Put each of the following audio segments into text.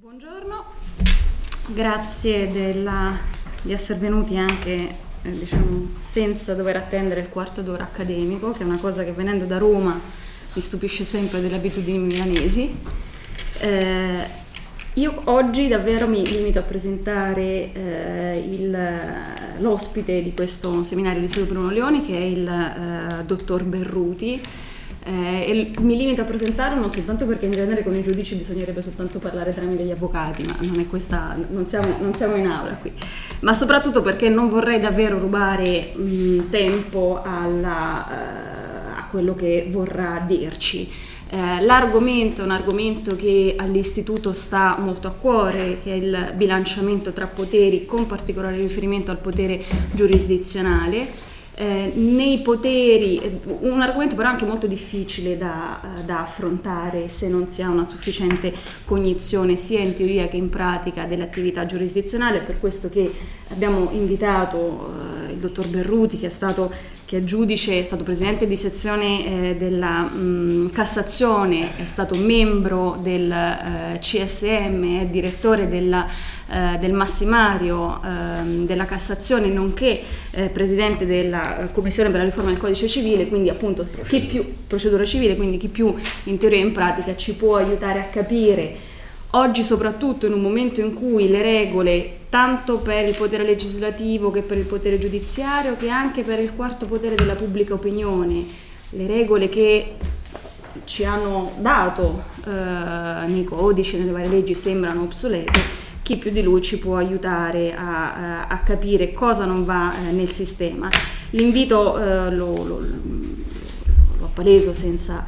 Buongiorno, grazie della, di essere venuti anche eh, diciamo, senza dover attendere il quarto d'ora accademico, che è una cosa che venendo da Roma mi stupisce sempre delle abitudini milanesi. Eh, io oggi davvero mi limito a presentare eh, il, l'ospite di questo seminario di Silvio Bruno Leoni, che è il eh, dottor Berruti eh, mi limito a presentarlo non soltanto perché in genere con i giudici bisognerebbe soltanto parlare tramite gli avvocati, ma non, questa, non, siamo, non siamo, in aula qui, ma soprattutto perché non vorrei davvero rubare mh, tempo alla, uh, a quello che vorrà dirci. Eh, l'argomento è un argomento che all'istituto sta molto a cuore, che è il bilanciamento tra poteri, con particolare riferimento al potere giurisdizionale eh, nei poteri, eh, un argomento però anche molto difficile da, eh, da, affrontare se non si ha una sufficiente cognizione sia in teoria che in pratica dell'attività giurisdizionale, per questo che abbiamo invitato eh, il dottor Berruti che è stato che è giudice, è stato presidente di sezione eh, della mh, mm, Cassazione, è stato membro del eh, CSM, è direttore della, eh, del Massimario ehm, della Cassazione, nonché eh, presidente della eh, Commissione per la riforma del Codice Civile, quindi appunto chi più procedura civile, quindi chi più in teoria e in pratica ci può aiutare a capire. Oggi soprattutto in un momento in cui le regole, tanto per il potere legislativo che per il potere giudiziario, che anche per il quarto potere della pubblica opinione, le regole che ci hanno dato eh, nei codici, nelle varie leggi sembrano obsolete, chi più di lui ci può aiutare a, a capire cosa non va eh, nel sistema. L'invito eh, lo, lo, lo appaleso senza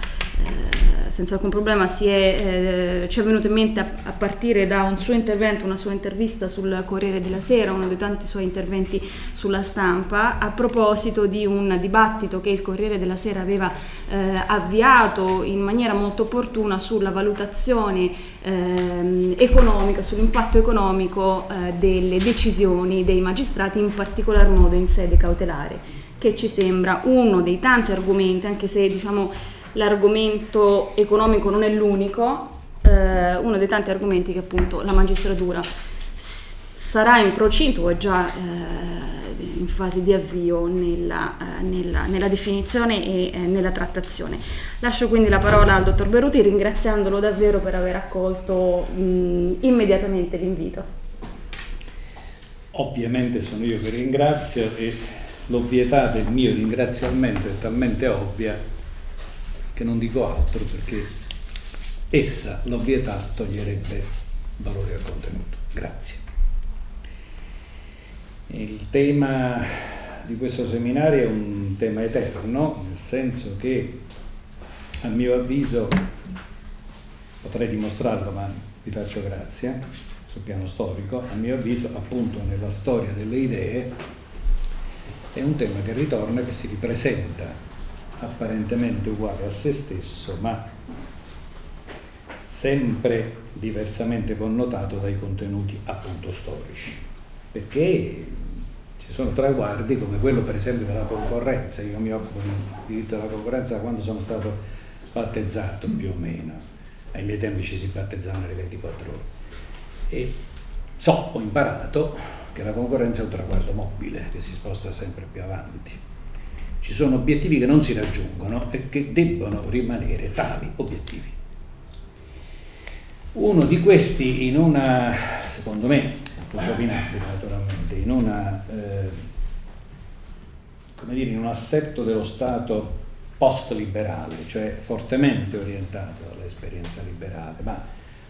senza alcun problema è, eh, ci è venuto in mente a, a, partire da un suo intervento, una sua intervista sul Corriere della Sera, uno dei tanti suoi interventi sulla stampa, a proposito di un dibattito che il Corriere della Sera aveva eh, avviato in maniera molto opportuna sulla valutazione eh, economica, sull'impatto economico eh, delle decisioni dei magistrati, in particolar modo in sede cautelare, che ci sembra uno dei tanti argomenti, anche se diciamo l'argomento economico non è l'unico, eh, uno dei tanti argomenti che appunto la magistratura sarà in procinto o è già eh, in fase di avvio nella, eh, nella, nella definizione e eh, nella trattazione. Lascio quindi la parola al dottor Beruti ringraziandolo davvero per aver accolto mh, immediatamente l'invito. Ovviamente sono io che ringrazio e l'ovvietà del mio ringraziamento è talmente ovvia che non dico altro perché essa, l'ovvietà, toglierebbe valore al contenuto. Grazie. Il tema di questo seminario è un tema eterno, nel senso che a mio avviso, potrei dimostrarlo ma vi faccio grazia, sul piano storico, a mio avviso appunto nella storia delle idee è un tema che ritorna, che si ripresenta apparentemente uguale a se stesso, ma sempre diversamente connotato dai contenuti appunto storici, perché ci sono traguardi come quello per esempio della concorrenza, io mi occupo di diritto della concorrenza da quando sono stato battezzato più o meno, ai miei tempi ci si battezzavano alle 24 ore. E so, ho imparato che la concorrenza è un traguardo mobile che si sposta sempre più avanti ci sono obiettivi che non si raggiungono e che debbono rimanere tali obiettivi. Uno di questi in una, secondo me, opinabile naturalmente, in, una, eh, dire, in un assetto dello Stato post-liberale, cioè fortemente orientato all'esperienza liberale, ma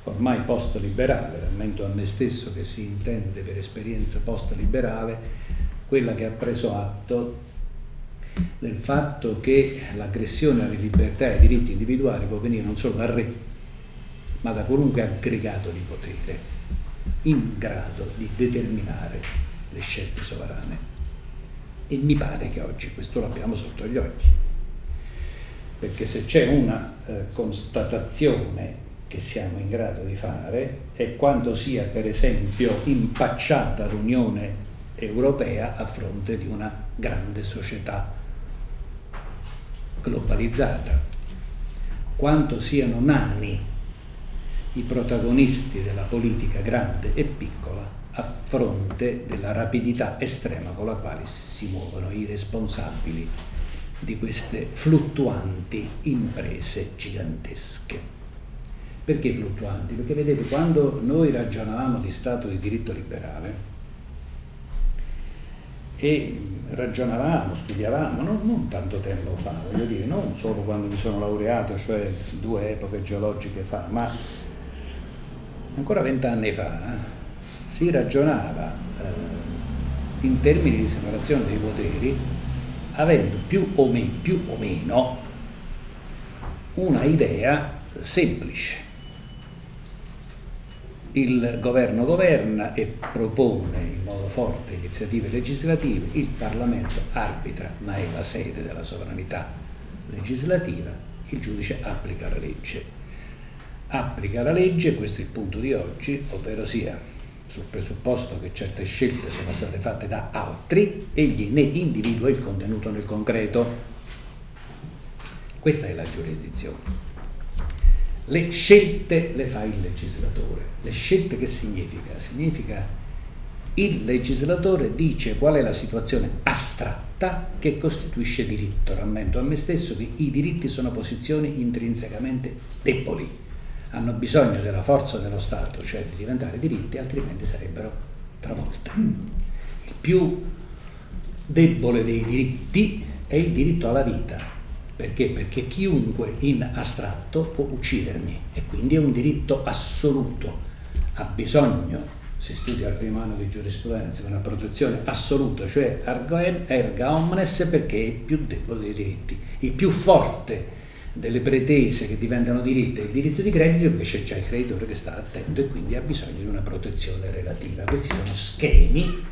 ormai post-liberale, rammento a me stesso che si intende per esperienza post-liberale, quella che ha preso atto del fatto che l'aggressione alle libertà e ai diritti individuali può venire non solo dal re, ma da qualunque aggregato di potere in grado di determinare le scelte sovrane. E mi pare che oggi questo l'abbiamo sotto gli occhi, perché se c'è una eh, constatazione che siamo in grado di fare è quanto sia per esempio impacciata l'Unione Europea a fronte di una grande società globalizzata, quanto siano nani i protagonisti della politica grande e piccola a fronte della rapidità estrema con la quale si muovono i responsabili di queste fluttuanti imprese gigantesche. Perché fluttuanti? Perché vedete, quando noi ragionavamo di Stato di diritto liberale, e ragionavamo, studiavamo, non, non, tanto tempo fa, voglio dire, non solo quando mi sono laureato, cioè due epoche geologiche fa, ma ancora vent'anni fa eh, si ragionava eh, in termini di separazione dei poteri avendo più o, me, più o meno una idea semplice il governo governa e propone in modo forte iniziative legislative, il Parlamento arbitra, ma è la sede della sovranità legislativa, il giudice applica la legge. Applica la legge, questo è il punto di oggi, ovvero sia sul presupposto che certe scelte sono state fatte da altri, egli ne individua il contenuto nel concreto. Questa è la giurisdizione. Le scelte le fa il legislatore. Le scelte che significa? Significa il legislatore dice qual è la situazione astratta che costituisce diritto. Rammento a me stesso che i diritti sono posizioni intrinsecamente deboli, hanno bisogno della forza dello Stato, cioè di diventare diritti, altrimenti sarebbero travolte. Il più debole dei diritti è il diritto alla vita, perché? Perché chiunque in astratto può uccidermi e quindi è un diritto assoluto. Ha bisogno, si studia al primo anno di giurisprudenza, una protezione assoluta, cioè erga omnes perché è il più debole dei diritti. Il più forte delle pretese che diventano diritti è il diritto di credito invece c'è il creditore che sta attento e quindi ha bisogno di una protezione relativa. Questi sono schemi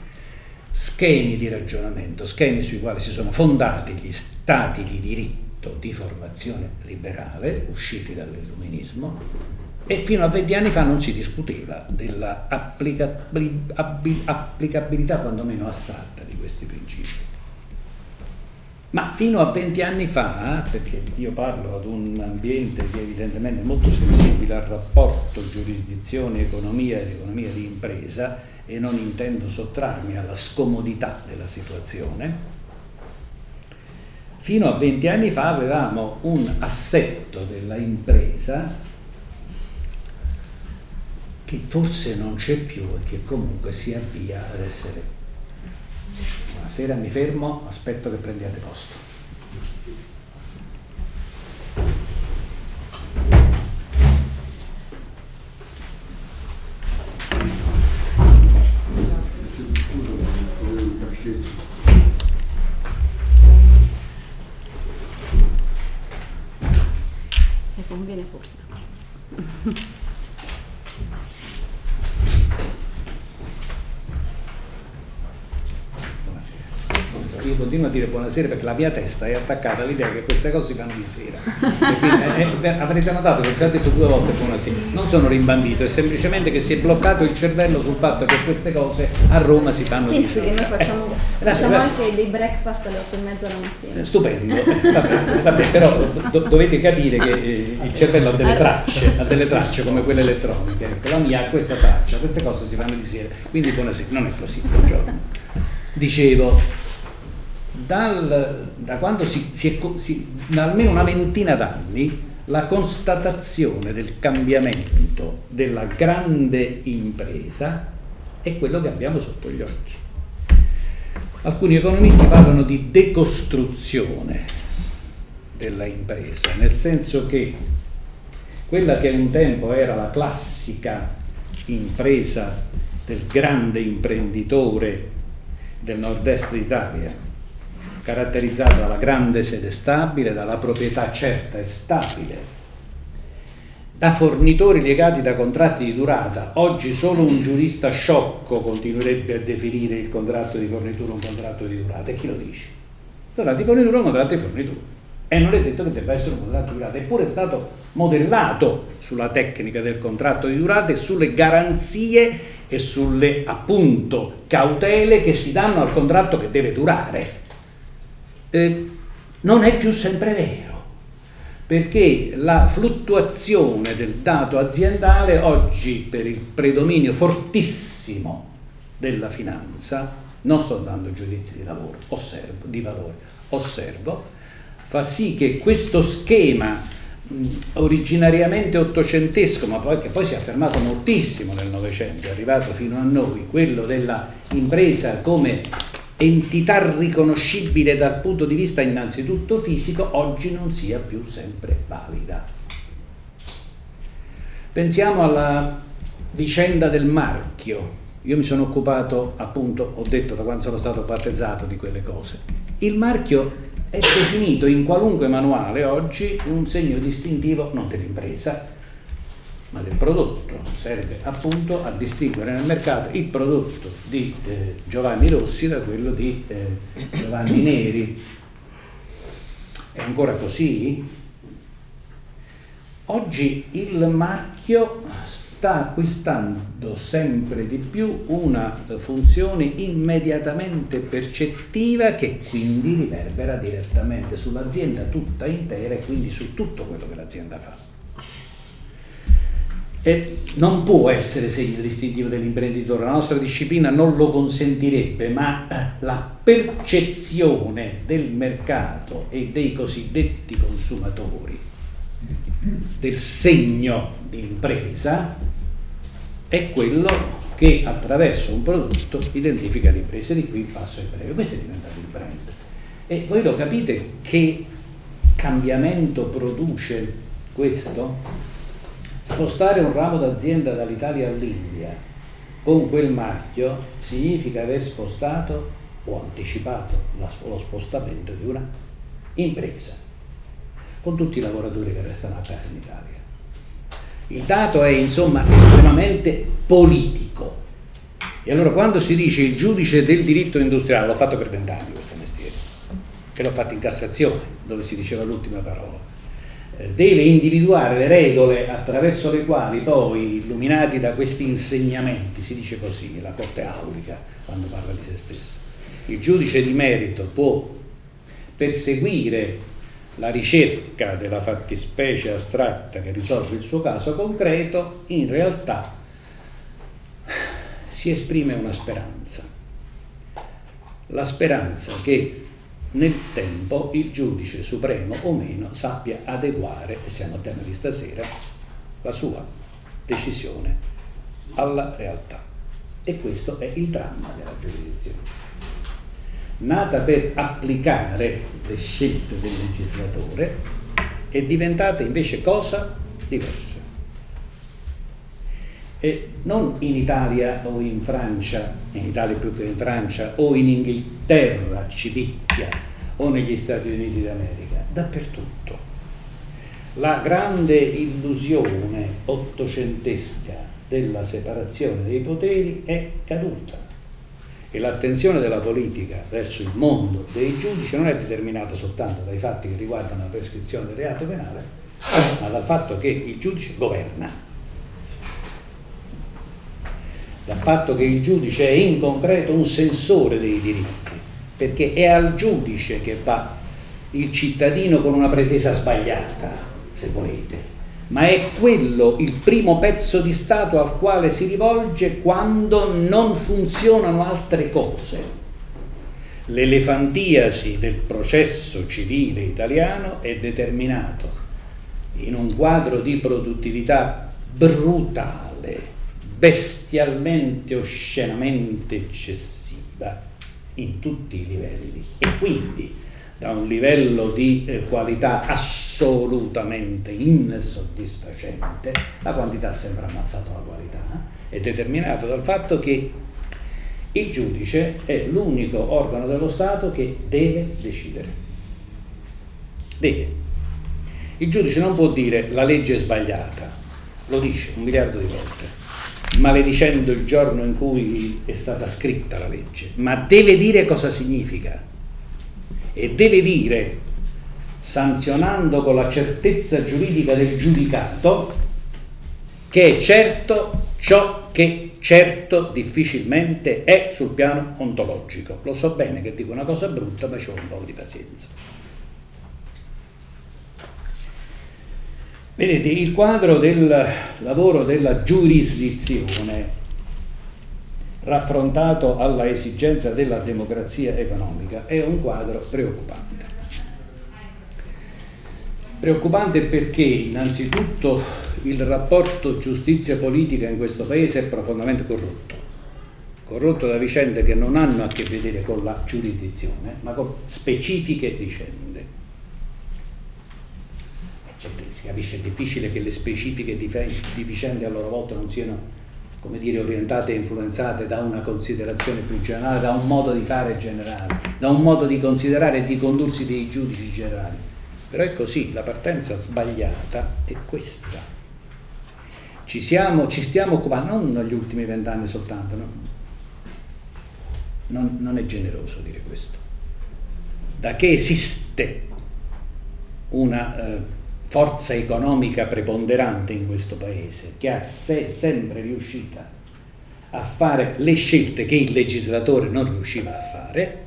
schemi di ragionamento, schemi sui quali si sono fondati gli stati di diritto di formazione liberale, usciti dall'illuminismo, e fino a 20 anni fa non si discuteva dell'applicabilità quantomeno astratta di questi principi. Ma fino a 20 anni fa, perché io parlo ad un ambiente che evidentemente è molto sensibile al rapporto giurisdizione-economia ed economia di impresa e non intendo sottrarmi alla scomodità della situazione, Fino a 20 anni fa avevamo un assetto della impresa che forse non c'è più e che comunque si avvia ad essere. Buonasera, mi fermo, aspetto che prendiate posto. Conviene forse. Io continuo a dire buonasera perché la mia testa è attaccata all'idea che queste cose si fanno di sera. Quindi, eh, avrete notato che ho già detto due volte buonasera, non sono rimbambito, è semplicemente che si è bloccato il cervello sul fatto che queste cose a Roma si fanno Penso di sera. Penso che noi facciamo, eh, facciamo anche dei breakfast alle 8 e mezza la mattina. Stupendo, eh, vabbè, vabbè, però do, dovete capire che eh, il cervello ha delle tracce, ha delle tracce come quelle elettroniche, ecco, la mia ha questa traccia, queste cose si fanno di sera, quindi buonasera, non è così, buongiorno. Dicevo, dal, da quando si, si è, si, da almeno una ventina d'anni la constatazione del cambiamento della grande impresa è quello che abbiamo sotto gli occhi. Alcuni economisti parlano di decostruzione della impresa, nel senso che quella che un tempo era la classica impresa del grande imprenditore del nord-est d'Italia, caratterizzata dalla grande sede stabile, dalla proprietà certa e stabile, da fornitori legati da contratti di durata. Oggi solo un giurista sciocco continuerebbe a definire il contratto di fornitura un contratto di durata. E chi lo dice? Contratto di fornitura è un contratto di fornitura. E non è detto che debba essere un contratto di durata, eppure è stato modellato sulla tecnica del contratto di durata e sulle garanzie e sulle appunto cautele che si danno al contratto che deve durare eh, non è più sempre vero, perché la fluttuazione del dato aziendale oggi per il predominio fortissimo della finanza, non sto dando giudizi di lavoro, osservo, di valore, osservo, fa sì che questo schema originariamente ottocentesco, ma poi, che poi si è affermato moltissimo nel Novecento, è arrivato fino a noi, quello della impresa come entità riconoscibile dal punto di vista innanzitutto fisico, oggi non sia più sempre valida. Pensiamo alla vicenda del marchio. Io mi sono occupato, appunto, ho detto da quando sono stato battezzato di quelle cose. Il marchio è definito in qualunque manuale oggi un segno distintivo non dell'impresa, ma del prodotto. Serve appunto a distinguere nel mercato il prodotto di eh, Giovanni Rossi da quello di eh, Giovanni Neri. È ancora così? Oggi il marchio sta acquistando sempre di più una funzione immediatamente percettiva che quindi riverbera direttamente sull'azienda tutta intera e quindi su tutto quello che l'azienda fa. E non può essere segno distintivo dell'imprenditore, la nostra disciplina non lo consentirebbe, ma la percezione del mercato e dei cosiddetti consumatori del segno di impresa è quello che attraverso un prodotto identifica l'impresa. Di qui il passo è breve. Questo è diventato il brand. E voi lo capite che cambiamento produce questo? Spostare un ramo d'azienda dall'Italia all'India con quel marchio significa aver spostato o anticipato lo spostamento di una impresa con tutti i lavoratori che restano a casa in Italia. Il dato è insomma estremamente politico. E allora quando si dice il giudice del diritto industriale, l'ho fatto per vent'anni questo mestiere, e l'ho fatto in Cassazione, dove si diceva l'ultima parola, deve individuare le regole attraverso le quali poi, illuminati da questi insegnamenti, si dice così, la Corte Aulica, quando parla di se stessa, il giudice di merito può perseguire la ricerca della fattispecie astratta che risolve il suo caso concreto, in realtà si esprime una speranza. La speranza che nel tempo il giudice supremo o meno sappia adeguare, e siamo a tema di stasera, la sua decisione alla realtà. E questo è il dramma della giurisdizione nata per applicare le scelte del legislatore, è diventata invece cosa diversa. E non in Italia o in Francia, in Italia più che in Francia, o in Inghilterra ci picchia, o negli Stati Uniti d'America, dappertutto. La grande illusione ottocentesca della separazione dei poteri è caduta e l'attenzione della politica verso il mondo dei giudici non è determinata soltanto dai fatti che riguardano la prescrizione del reato penale, ma dal fatto che il giudice governa, dal fatto che il giudice è in concreto un sensore dei diritti, perché è al giudice che va il cittadino con una pretesa sbagliata, se volete, ma è quello il primo pezzo di Stato al quale si rivolge quando non funzionano altre cose. L'elefantiasi del processo civile italiano è determinato in un quadro di produttività brutale, bestialmente, oscenamente eccessiva in tutti i livelli e quindi da un livello di eh, qualità assolutamente insoddisfacente, la quantità sembra ammazzata la qualità, eh, è determinato dal fatto che il giudice è l'unico organo dello Stato che deve decidere. Deve. Il giudice non può dire la legge è sbagliata, lo dice un miliardo di volte, maledicendo il giorno in cui è stata scritta la legge, ma deve dire cosa significa e deve dire, sanzionando con la certezza giuridica del giudicato, che è certo ciò che certo difficilmente è sul piano ontologico. Lo so bene che dico una cosa brutta, ma ci ho un po' di pazienza. Vedete, il quadro del lavoro della giurisdizione raffrontato alla esigenza della democrazia economica è un quadro preoccupante. Preoccupante perché innanzitutto il rapporto giustizia politica in questo paese è profondamente corrotto, corrotto da vicende che non hanno a che vedere con la giurisdizione, ma con specifiche vicende. Cioè, si capisce, è difficile che le specifiche di vicende a loro volta non siano come dire, orientate e influenzate da una considerazione più generale, da un modo di fare generale, da un modo di considerare e di condursi dei giudici generali. Però è così, la partenza sbagliata è questa. Ci, siamo, ci stiamo occupando, non negli ultimi vent'anni soltanto, no? non, non è generoso dire questo. Da che esiste una... Eh, forza economica preponderante in questo paese, che ha se, sempre riuscita a fare le scelte che il legislatore non riusciva a fare,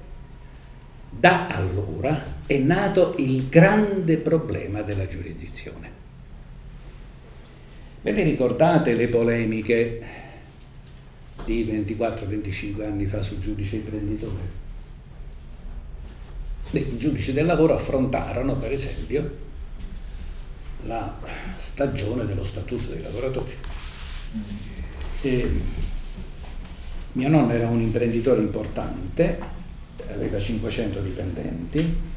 da allora è nato il grande problema della giurisdizione. Ve ne ricordate le polemiche di 24-25 anni fa sul giudice imprenditore? I giudici del lavoro affrontarono, per esempio, la stagione dello statuto dei lavoratori. E mio nonno era un imprenditore importante, aveva 500 dipendenti.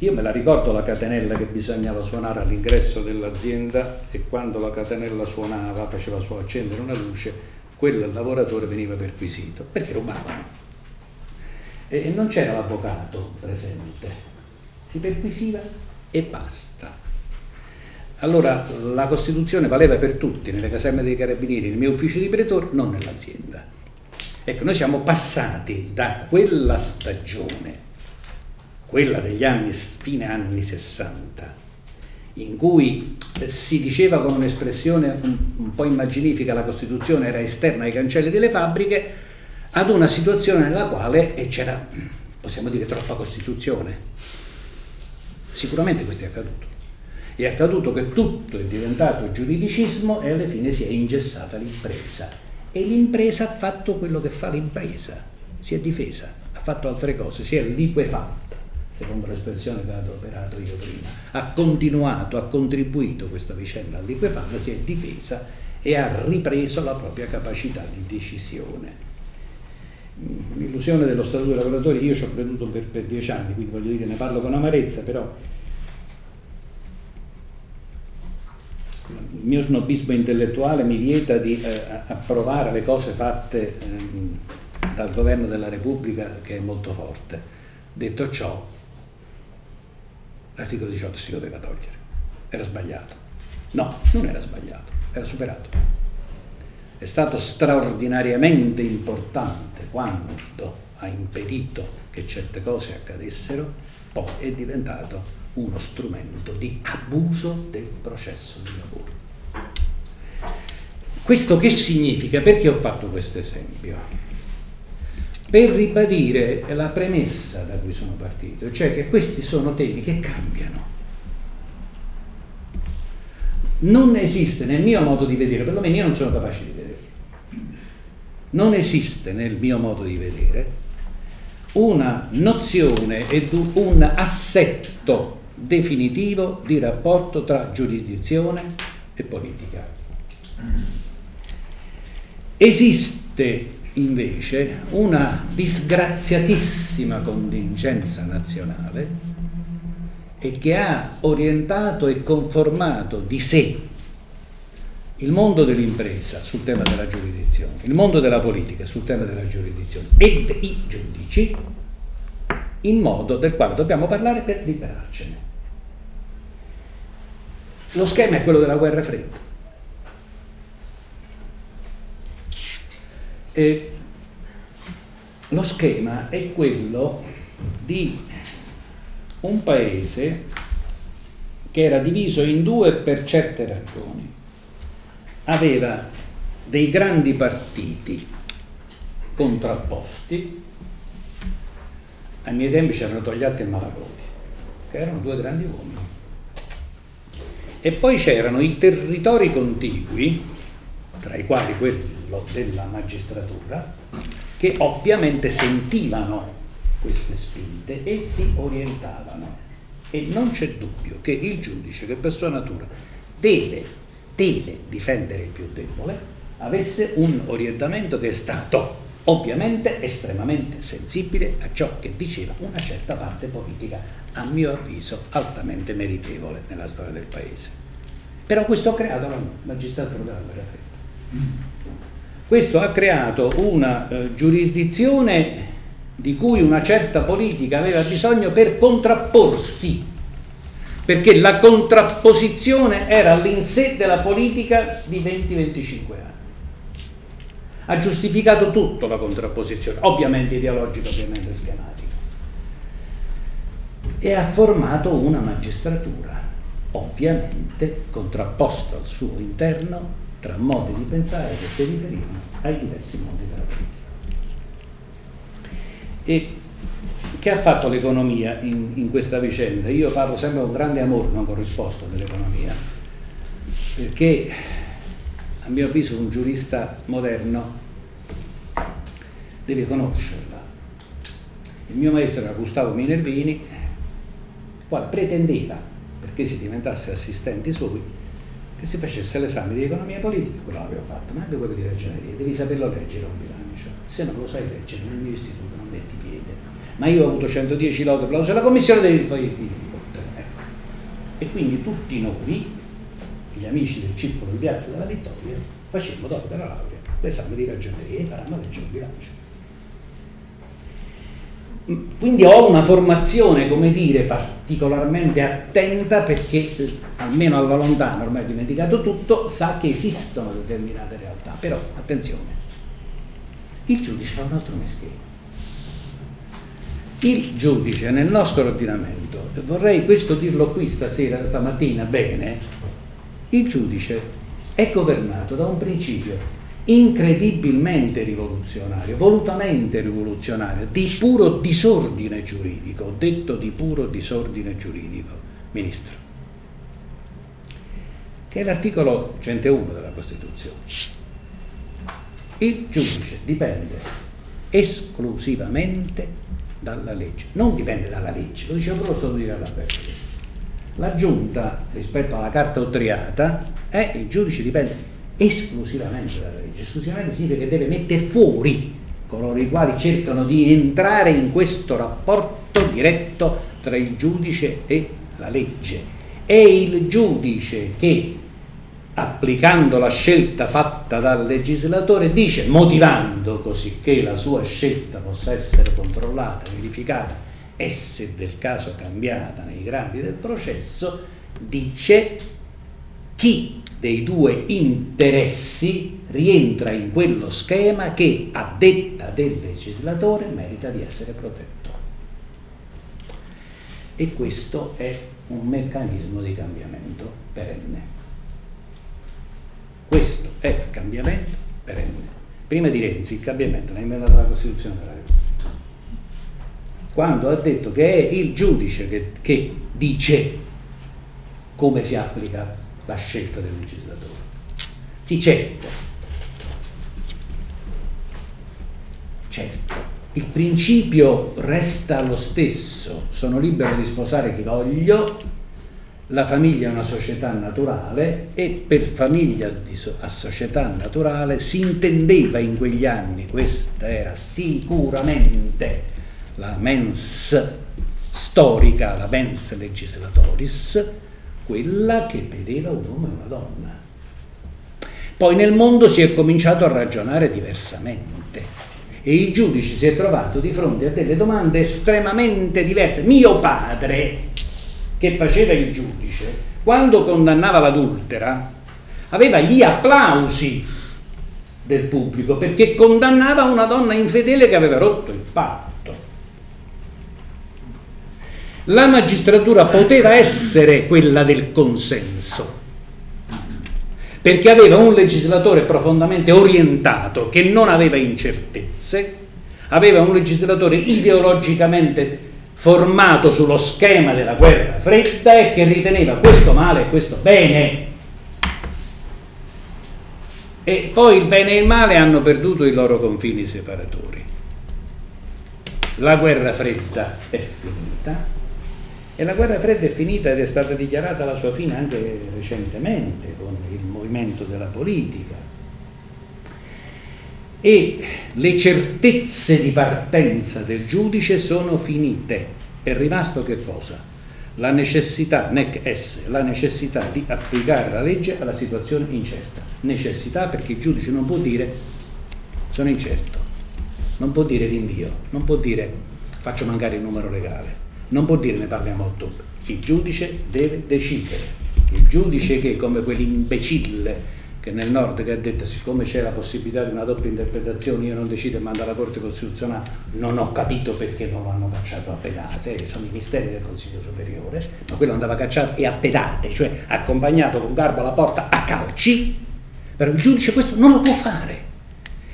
Io me la ricordo la catenella che bisognava suonare all'ingresso dell'azienda e quando la catenella suonava, faceva suo accendere una luce, quel lavoratore veniva perquisito perché rubavano. E non c'era l'avvocato presente, si perquisiva e basta. Allora la Costituzione valeva per tutti, nelle caserme dei carabinieri, nel mio ufficio di pretore, non nell'azienda. Ecco, noi siamo passati da quella stagione, quella degli anni, fine anni 60, in cui si diceva con un'espressione un, un po' immaginifica la Costituzione era esterna ai cancelli delle fabbriche, ad una situazione nella quale c'era, possiamo dire, troppa Costituzione. Sicuramente questo è accaduto. È accaduto che tutto è diventato giuridicismo e alla fine si è ingessata l'impresa. E l'impresa ha fatto quello che fa l'impresa, si è difesa, ha fatto altre cose, si è liquefatta, secondo l'espressione che ho adoperato io prima. Ha continuato, ha contribuito questa vicenda a liquefarla, si è difesa e ha ripreso la propria capacità di decisione. L'illusione dello statuto dei lavoratori, io ci ho creduto per, per dieci anni, quindi voglio dire, ne parlo con amarezza, però il mio snobismo intellettuale mi vieta di eh, approvare le cose fatte eh, dal governo della Repubblica che è molto forte. Detto ciò, l'articolo 18 si doveva togliere, era sbagliato. No, non era sbagliato, era superato. È stato straordinariamente importante quando ha impedito che certe cose accadessero, poi è diventato uno strumento di abuso del processo di lavoro. Questo che significa? Perché ho fatto questo esempio? Per ribadire la premessa da cui sono partito, cioè che questi sono temi che cambiano. Non esiste nel mio modo di vedere, perlomeno io non sono capace di vedere, non esiste nel mio modo di vedere una nozione ed un assetto definitivo di rapporto tra giurisdizione e politica. Esiste invece una disgraziatissima contingenza nazionale e che ha orientato e conformato di sé il mondo dell'impresa sul tema della giurisdizione, il mondo della politica sul tema della giurisdizione ed i giudici in modo del quale dobbiamo parlare per liberarcene. Lo schema è quello della guerra fredda. E lo schema è quello di un paese che era diviso in due per certe ragioni. Aveva dei grandi partiti contrapposti, ai miei tempi c'erano Togliatti e Malagodi, che erano due grandi uomini E poi c'erano i territori contigui, tra i quali quello della magistratura, che ovviamente sentivano queste spinte e si orientavano. E non c'è dubbio che il giudice, che per sua natura deve, deve difendere il più debole, avesse un orientamento che è stato ovviamente estremamente sensibile a ciò che diceva una certa parte politica, a mio avviso altamente meritevole nella storia del Paese. Però questo ha creato la magistratura della guerra. Questo ha creato una eh, giurisdizione di cui una certa politica aveva bisogno per contrapporsi, perché la contrapposizione era all'insè della politica di 20-25 anni ha giustificato tutto la contrapposizione, ovviamente ideologica, ovviamente schematica, e ha formato una magistratura, ovviamente contrapposta al suo interno tra modi di pensare che si riferivano ai diversi modi della politica. E che ha fatto l'economia in, in, questa vicenda? Io parlo sempre con grande amore, non con risposta dell'economia, perché a mio avviso un giurista moderno deve conoscerla. Il mio maestro era Gustavo Minervini, il pretendeva, perché si diventasse assistente suoi, che si facesse l'esame di economia politica, quello l'avevo fatto, ma anche quello di ragioneria, devi saperlo leggere un bilancio, se non lo sai leggere nel mio istituto non metti piede. Ma io ho avuto 110 lode applauso, la commissione deve fare di ecco. E quindi tutti noi, gli amici del circolo di Piazza della Vittoria, facemmo dopo della laurea l'esame di ragioneria e imparammo a leggere un bilancio. Quindi ho una formazione, come dire, particolarmente attenta perché, almeno alla lontana, ormai ho dimenticato tutto, sa che esistono determinate realtà. Però, attenzione, il giudice fa un altro mestiere. Il giudice nel nostro ordinamento, vorrei questo dirlo qui stasera, stamattina, bene, il giudice è governato da un principio incredibilmente rivoluzionario, volutamente rivoluzionario, di puro disordine giuridico, ho detto di puro disordine giuridico, Ministro, che è l'articolo 101 della Costituzione. Il giudice dipende esclusivamente dalla legge, non dipende dalla legge, lo diceva proprio lo Statuto di Carla La giunta rispetto alla carta ottriata, eh, il giudice dipende esclusivamente dalla legge, esclusivamente significa che deve mettere fuori coloro i quali cercano di entrare in questo rapporto diretto tra il giudice e la legge. È il giudice che, applicando la scelta fatta dal legislatore, dice, motivando così che la sua scelta possa essere controllata, verificata e se del caso cambiata nei gradi del processo, dice chi dei due interessi rientra in quello schema che a detta del legislatore merita di essere protetto. E questo è un meccanismo di cambiamento perenne. Questo è il cambiamento perenne. Prima di Renzi il cambiamento l'ha inventato la Costituzione della Repubblica. Quando ha detto che è il giudice che, che dice come si applica la scelta del legislatore. Sì, certo, certo, il principio resta lo stesso, sono libero di sposare chi voglio, la famiglia è una società naturale e per famiglia a società naturale si intendeva in quegli anni, questa era sicuramente la mens storica, la mens legislatoris, quella che vedeva un uomo e una donna. Poi nel mondo si è cominciato a ragionare diversamente e il giudice si è trovato di fronte a delle domande estremamente diverse. Mio padre, che faceva il giudice, quando condannava l'adultera, aveva gli applausi del pubblico perché condannava una donna infedele che aveva rotto il patto. La magistratura poteva essere quella del consenso, perché aveva un legislatore profondamente orientato che non aveva incertezze, aveva un legislatore ideologicamente formato sullo schema della guerra fredda e che riteneva questo male e questo bene. E poi il bene e il male hanno perduto i loro confini separatori. La guerra fredda è finita e la guerra fredda è finita ed è stata dichiarata la sua fine anche recentemente con il movimento della politica. E le certezze di partenza del giudice sono finite. È rimasto che cosa? La necessità, nec esse, la necessità di applicare la legge alla situazione incerta. Necessità perché il giudice non può dire sono incerto, non può dire rinvio, non può dire faccio mancare il numero legale non può dire ne parliamo a ottobre. Il giudice deve decidere. Il giudice che, come quell'imbecille che nel nord che ha detto siccome c'è la possibilità di una doppia interpretazione io non decido e mando alla Corte Costituzionale, non ho capito perché non lo hanno cacciato a pedate, sono i misteri del Consiglio Superiore, ma quello andava cacciato e a pedate, cioè accompagnato con garbo alla porta a calci, però il giudice questo non lo può fare.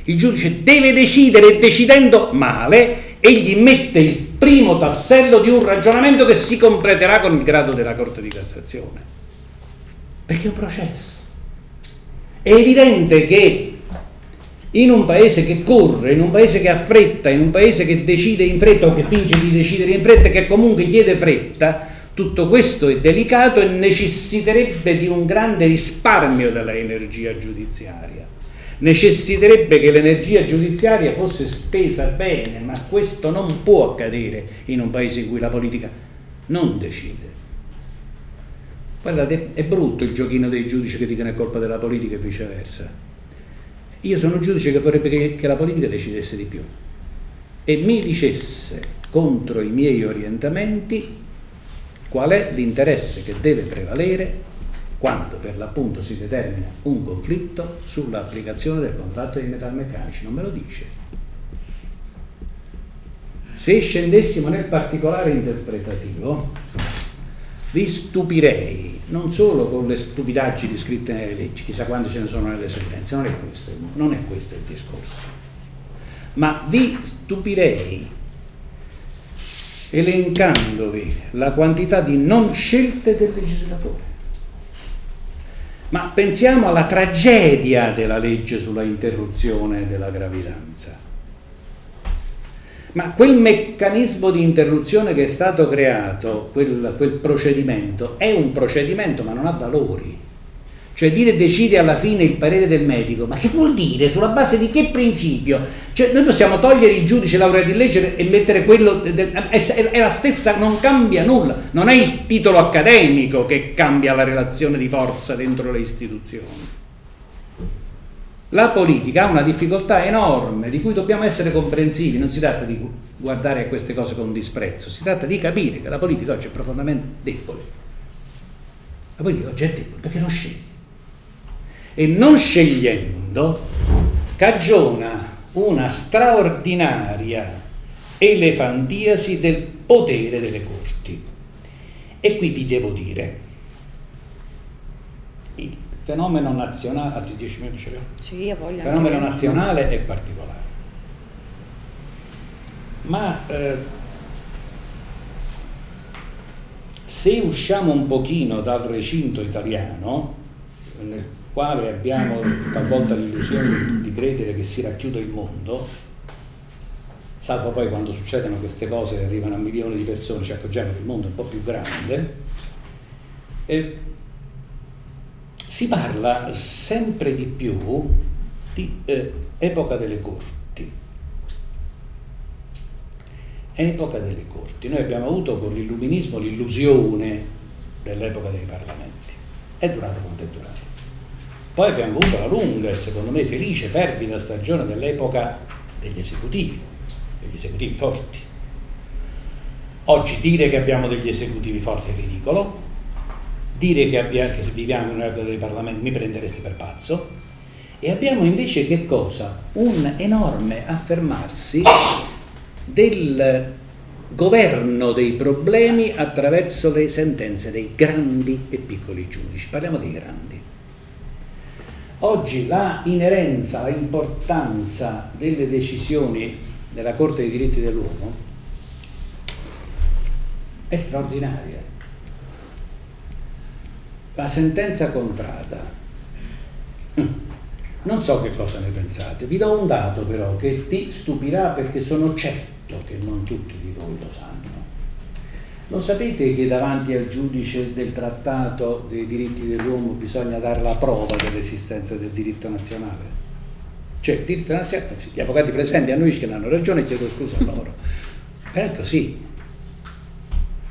Il giudice deve decidere decidendo male egli mette il primo tassello di un ragionamento che si completerà con il grado della Corte di Cassazione. Perché è un processo. È evidente che in un paese che corre, in un paese che ha fretta, in un paese che decide in fretta o che finge di decidere in fretta e che comunque chiede fretta, tutto questo è delicato e necessiterebbe di un grande risparmio dell'energia giudiziaria necessiterebbe che l'energia giudiziaria fosse spesa bene, ma questo non può accadere in un paese in cui la politica non decide. Guardate, è brutto il giochino dei giudici che dicono è colpa della politica e viceversa. Io sono un giudice che vorrebbe che, che la politica decidesse di più e mi dicesse contro i miei orientamenti qual è l'interesse che deve prevalere quando per l'appunto si determina un conflitto sull'applicazione del contratto dei metalmeccanici, non me lo dice. Se scendessimo nel particolare interpretativo, vi stupirei non solo con le stupidaggini scritte nelle leggi, chissà quante ce ne sono nelle sentenze, non è questo, non è questo il discorso, ma vi stupirei elencandovi la quantità di non scelte del legislatore ma pensiamo alla tragedia della legge sulla interruzione della gravidanza. Ma quel meccanismo di interruzione che è stato creato, quel, quel procedimento, è un procedimento ma non ha valori. Cioè dire decide alla fine il parere del medico, ma che vuol dire? Sulla base di che principio? Cioè noi possiamo togliere il giudice laureato in legge e mettere quello, è la stessa, non cambia nulla, non è il titolo accademico che cambia la relazione di forza dentro le istituzioni. La politica ha una difficoltà enorme di cui dobbiamo essere comprensivi, non si tratta di guardare a queste cose con disprezzo, si tratta di capire che la politica oggi è profondamente debole. La politica oggi è debole perché non sceglie e non scegliendo cagiona una straordinaria elefantiasi del potere delle corti. E qui ti devo dire, il fenomeno nazionale, altri dieci minuti ce Sì. Il fenomeno nazionale è particolare. Ma eh, se usciamo un pochino dal recinto italiano, nel quale abbiamo talvolta l'illusione di credere che si racchiude il mondo, salvo poi quando succedono queste cose e arrivano a milioni di persone ci accorgiamo che il mondo è un po' più grande, e si parla sempre di più di eh, epoca delle corti. Epoca delle corti. Noi abbiamo avuto con l'illuminismo l'illusione dell'epoca dei parlamenti. È durato quanto è durato. Poi abbiamo avuto la lunga e secondo me felice, fervida stagione dell'epoca degli esecutivi, degli esecutivi forti. Oggi dire che abbiamo degli esecutivi forti è ridicolo, dire che, abbiamo, che viviamo in un'epoca dei parlamenti mi prenderesti per pazzo, e abbiamo invece che cosa? Un enorme affermarsi del governo dei problemi attraverso le sentenze dei grandi e piccoli giudici. Parliamo dei grandi. Oggi la inerenza, l'importanza delle decisioni della Corte dei diritti dell'uomo è straordinaria. La sentenza contrada. Non so che cosa ne pensate, vi do un dato però che ti stupirà perché sono certo che non tutti di voi lo sanno. Lo sapete che davanti al giudice del trattato dei diritti dell'uomo bisogna dare la prova dell'esistenza del diritto nazionale? Cioè, il diritto nazionale, gli avvocati presenti a noi che hanno ragione chiedo scusa a loro. Però è così.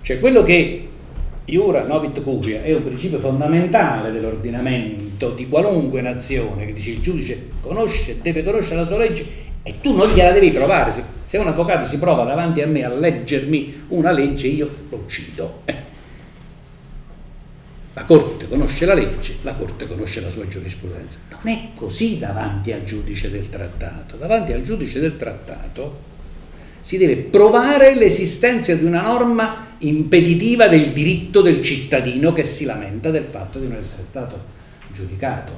Cioè, quello che Iura Novit Curia è un principio fondamentale dell'ordinamento di qualunque nazione che dice il giudice conosce, deve conoscere la sua legge e tu non gliela devi provare. Se, un avvocato si prova davanti a me a leggermi una legge, io lo uccido. Eh. La Corte conosce la legge, la Corte conosce la sua giurisprudenza. Non è così davanti al giudice del trattato. Davanti al giudice del trattato si deve provare l'esistenza di una norma impeditiva del diritto del cittadino che si lamenta del fatto di non essere stato giudicato.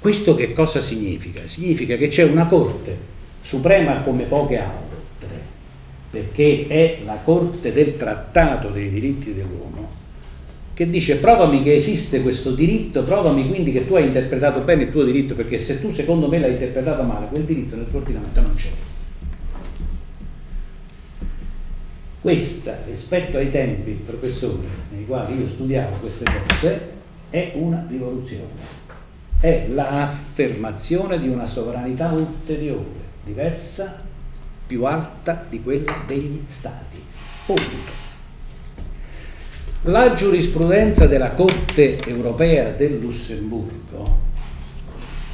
Questo che cosa significa? Significa che c'è una Corte suprema come poche altre, perché è la Corte del Trattato dei diritti dell'uomo, che dice provami che esiste questo diritto, provami quindi che tu hai interpretato bene il tuo diritto, perché se tu secondo me l'hai interpretato male, quel diritto nel tuo ordinamento non c'è. Questa, rispetto ai tempi, professore, nei quali io studiavo queste cose, è una rivoluzione. È l'affermazione di una sovranità ulteriore, diversa, più alta di quella degli Stati. Punto. La giurisprudenza della Corte europea del Lussemburgo,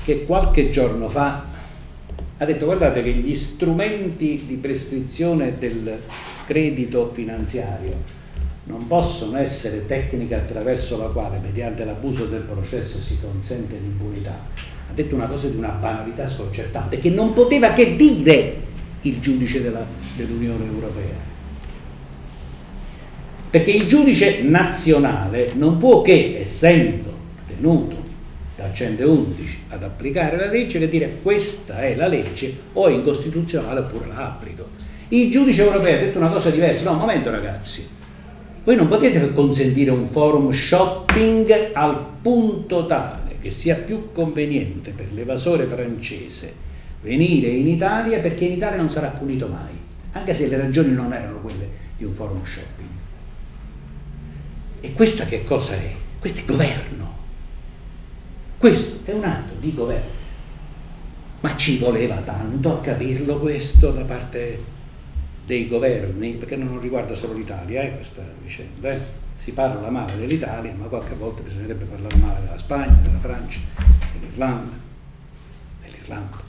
che qualche giorno fa ha detto guardate che gli strumenti di prescrizione del credito finanziario non possono essere tecniche attraverso la quale, mediante l'abuso del processo, si consente l'impunità. Ha detto una cosa di una banalità sconcertante che non poteva che dire il giudice della, dell'Unione Europea. Perché il giudice nazionale non può che, essendo tenuto dal 111 ad applicare la legge, che dire questa è la legge o è incostituzionale oppure la applico. Il giudice europeo ha detto una cosa diversa. No, un momento ragazzi, voi non potete consentire un forum shopping al punto tale che sia più conveniente per l'evasore francese venire in Italia perché in Italia non sarà punito mai, anche se le ragioni non erano quelle di un forum shopping. E questa che cosa è? Questo è governo. Questo è un atto di governo. Ma ci voleva tanto a capirlo questo da parte dei governi, perché non riguarda solo l'Italia eh, questa vicenda, eh. si parla male dell'Italia, ma qualche volta bisognerebbe parlare male della Spagna, della Francia, dell'Irlanda, dell'Irlanda.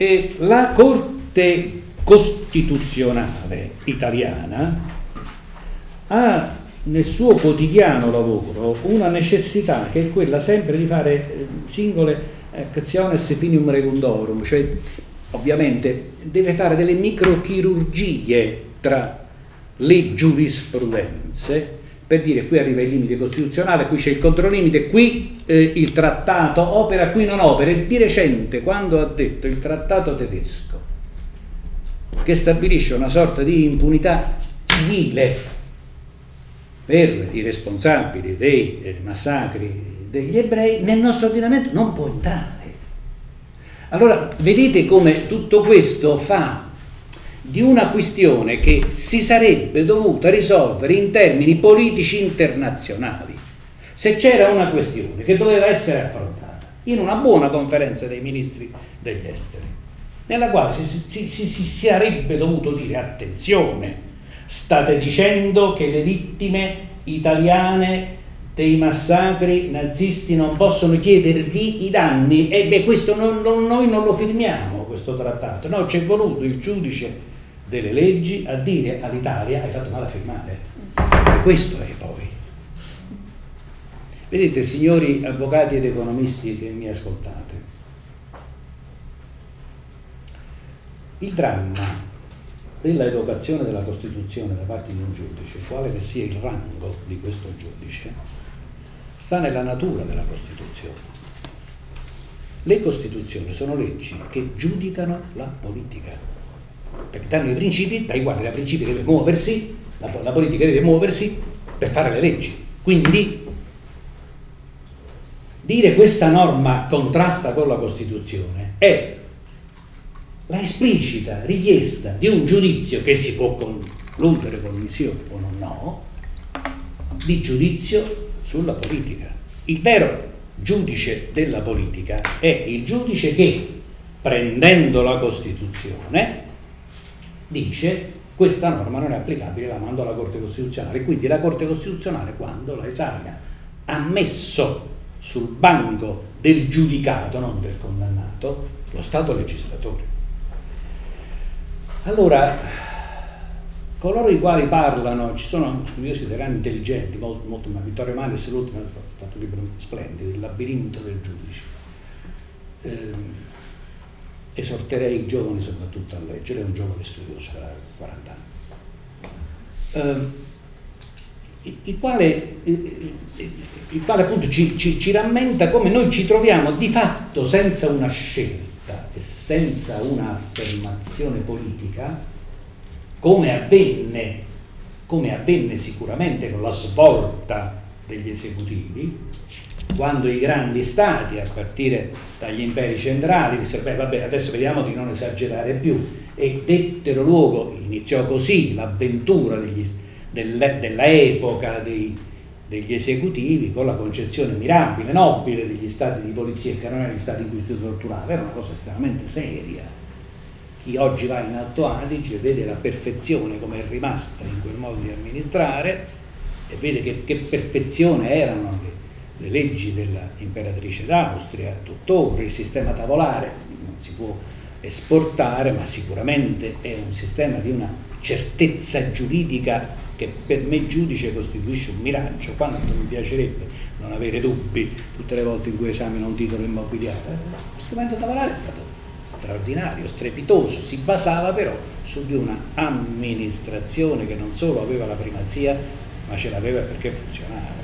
E la Corte Costituzionale italiana ha nel suo quotidiano lavoro una necessità che è quella sempre di fare eh, singole actiones finium regundorum, cioè ovviamente deve fare delle microchirurgie tra le giurisprudenze per dire qui arriva il limite costituzionale, qui c'è il controlimite, qui eh, il trattato opera, qui non opera. E di recente, quando ha detto il trattato tedesco, che stabilisce una sorta di impunità civile per i responsabili dei eh, massacri degli ebrei, nel nostro ordinamento non può entrare. Allora, vedete come tutto questo fa di una questione che si sarebbe dovuta risolvere in termini politici internazionali. Se c'era una questione che doveva essere affrontata in una buona conferenza dei ministri degli esteri, nella quale si, si, si, si sarebbe dovuto dire attenzione, state dicendo che le vittime italiane dei massacri nazisti non possono chiedervi i danni e beh questo non, non, noi non lo firmiamo questo trattato no c'è voluto il giudice delle leggi a dire all'Italia hai fatto male a firmare questo è poi vedete signori avvocati ed economisti che mi ascoltate il dramma della evocazione della Costituzione da parte di un giudice, quale che sia il rango di questo giudice, sta nella natura della Costituzione. Le Costituzioni sono leggi che giudicano la politica. Perché danno i principi quali la, deve muoversi, la, la politica deve muoversi per fare le leggi. Quindi dire questa norma contrasta con la Costituzione è la esplicita richiesta di un giudizio che si può concludere con un sì o con un no, di giudizio sulla politica. Il vero giudice della politica è il giudice che, prendendo la Costituzione, dice questa norma non è applicabile, la mando alla Corte Costituzionale. Quindi la Corte Costituzionale, quando la esamina, ha messo sul banco del giudicato, non del condannato, lo Stato legislatore. Allora, coloro i quali parlano, ci sono studiosi italiani intelligenti, molto, molto ma Vittorio Manes l'ultimo ha fatto un libro splendido, Il labirinto del giudice. Eh, esorterei i giovani soprattutto a leggere, è un giovane studioso, ha 40 anni. Eh, il quale, il quale appunto ci, ci, ci, rammenta come noi ci troviamo di fatto senza una scelta e senza un'affermazione politica, come avvenne, come avvenne sicuramente con la svolta degli esecutivi, quando i grandi stati, a partire dagli imperi centrali, dissero, beh vabbè, adesso vediamo di non esagerare più, e dettero luogo, iniziò così l'avventura degli stati, della epoca dei, degli esecutivi con la concezione mirabile, nobile degli stati di polizia, non erano gli stati in cui si torturava, era una cosa estremamente seria. Chi oggi va in Alto Adige vede la perfezione come è rimasta in quel modo di amministrare e vede che, che perfezione erano le, le leggi dell'imperatrice d'Austria, tuttora il sistema tavolare non si può esportare, ma sicuramente è un sistema di una certezza giuridica che per me giudice costituisce un miraggio, quanto mi piacerebbe non avere dubbi tutte le volte in cui esamino un titolo immobiliare. Lo strumento tavolare è stato straordinario, strepitoso, si basava però su di una amministrazione che non solo aveva la primazia, ma ce l'aveva perché funzionava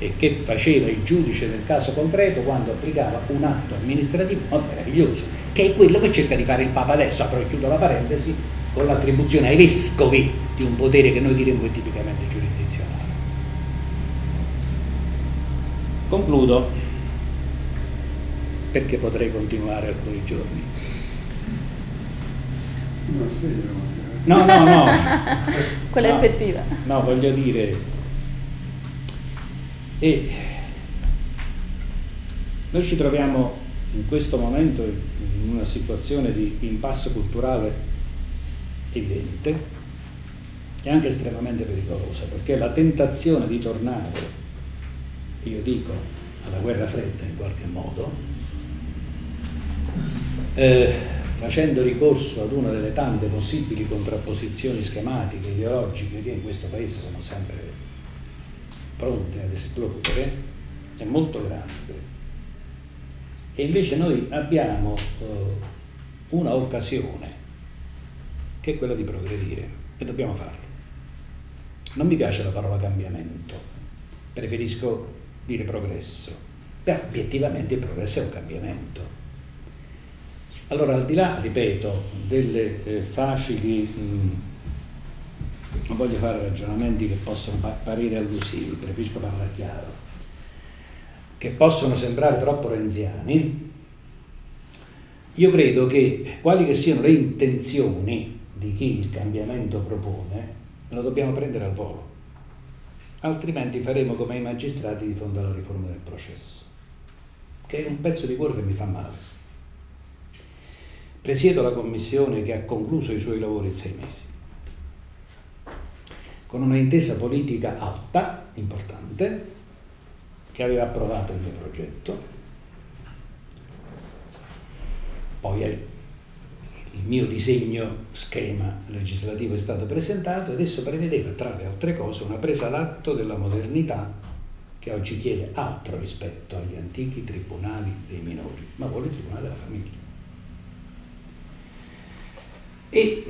e che faceva il giudice nel caso concreto quando applicava un atto amministrativo meraviglioso, che è quello che cerca di fare il Papa adesso, apro e chiudo la parentesi, con l'attribuzione ai vescovi di un potere che noi diremmo è tipicamente giurisdizionale. Concludo perché potrei continuare alcuni giorni. No, no, no. Quella no, effettiva. No, voglio dire, e noi ci troviamo in questo momento in una situazione di impasse culturale evidente e anche estremamente pericolosa, perché la tentazione di tornare, io dico, alla guerra fredda in qualche modo, eh, facendo ricorso ad una delle tante possibili contrapposizioni schematiche, ideologiche che in questo paese sono sempre pronte ad esplodere, è molto grande. E invece noi abbiamo eh, una occasione che è quella di progredire e dobbiamo farlo. Non mi piace la parola cambiamento, preferisco dire progresso, però obiettivamente il progresso è un cambiamento. Allora, al di là, ripeto, delle eh, facili, mh, mm, non voglio fare ragionamenti che possono apparire allusivi, preferisco parlare chiaro, che possono sembrare troppo renziani, io credo che quali che siano le intenzioni di chi il cambiamento propone, lo dobbiamo prendere al volo, altrimenti faremo come i magistrati di fronte alla riforma del processo, che è un pezzo di cuore che mi fa male. Presiedo la commissione che ha concluso i suoi lavori in sei mesi, con una intesa politica alta, importante, che aveva approvato il mio progetto, poi il mio disegno schema legislativo è stato presentato ed esso prevedeva, tra le altre cose, una presa d'atto della modernità che oggi chiede altro rispetto agli antichi tribunali dei minori, ma vuole il tribunale della famiglia. E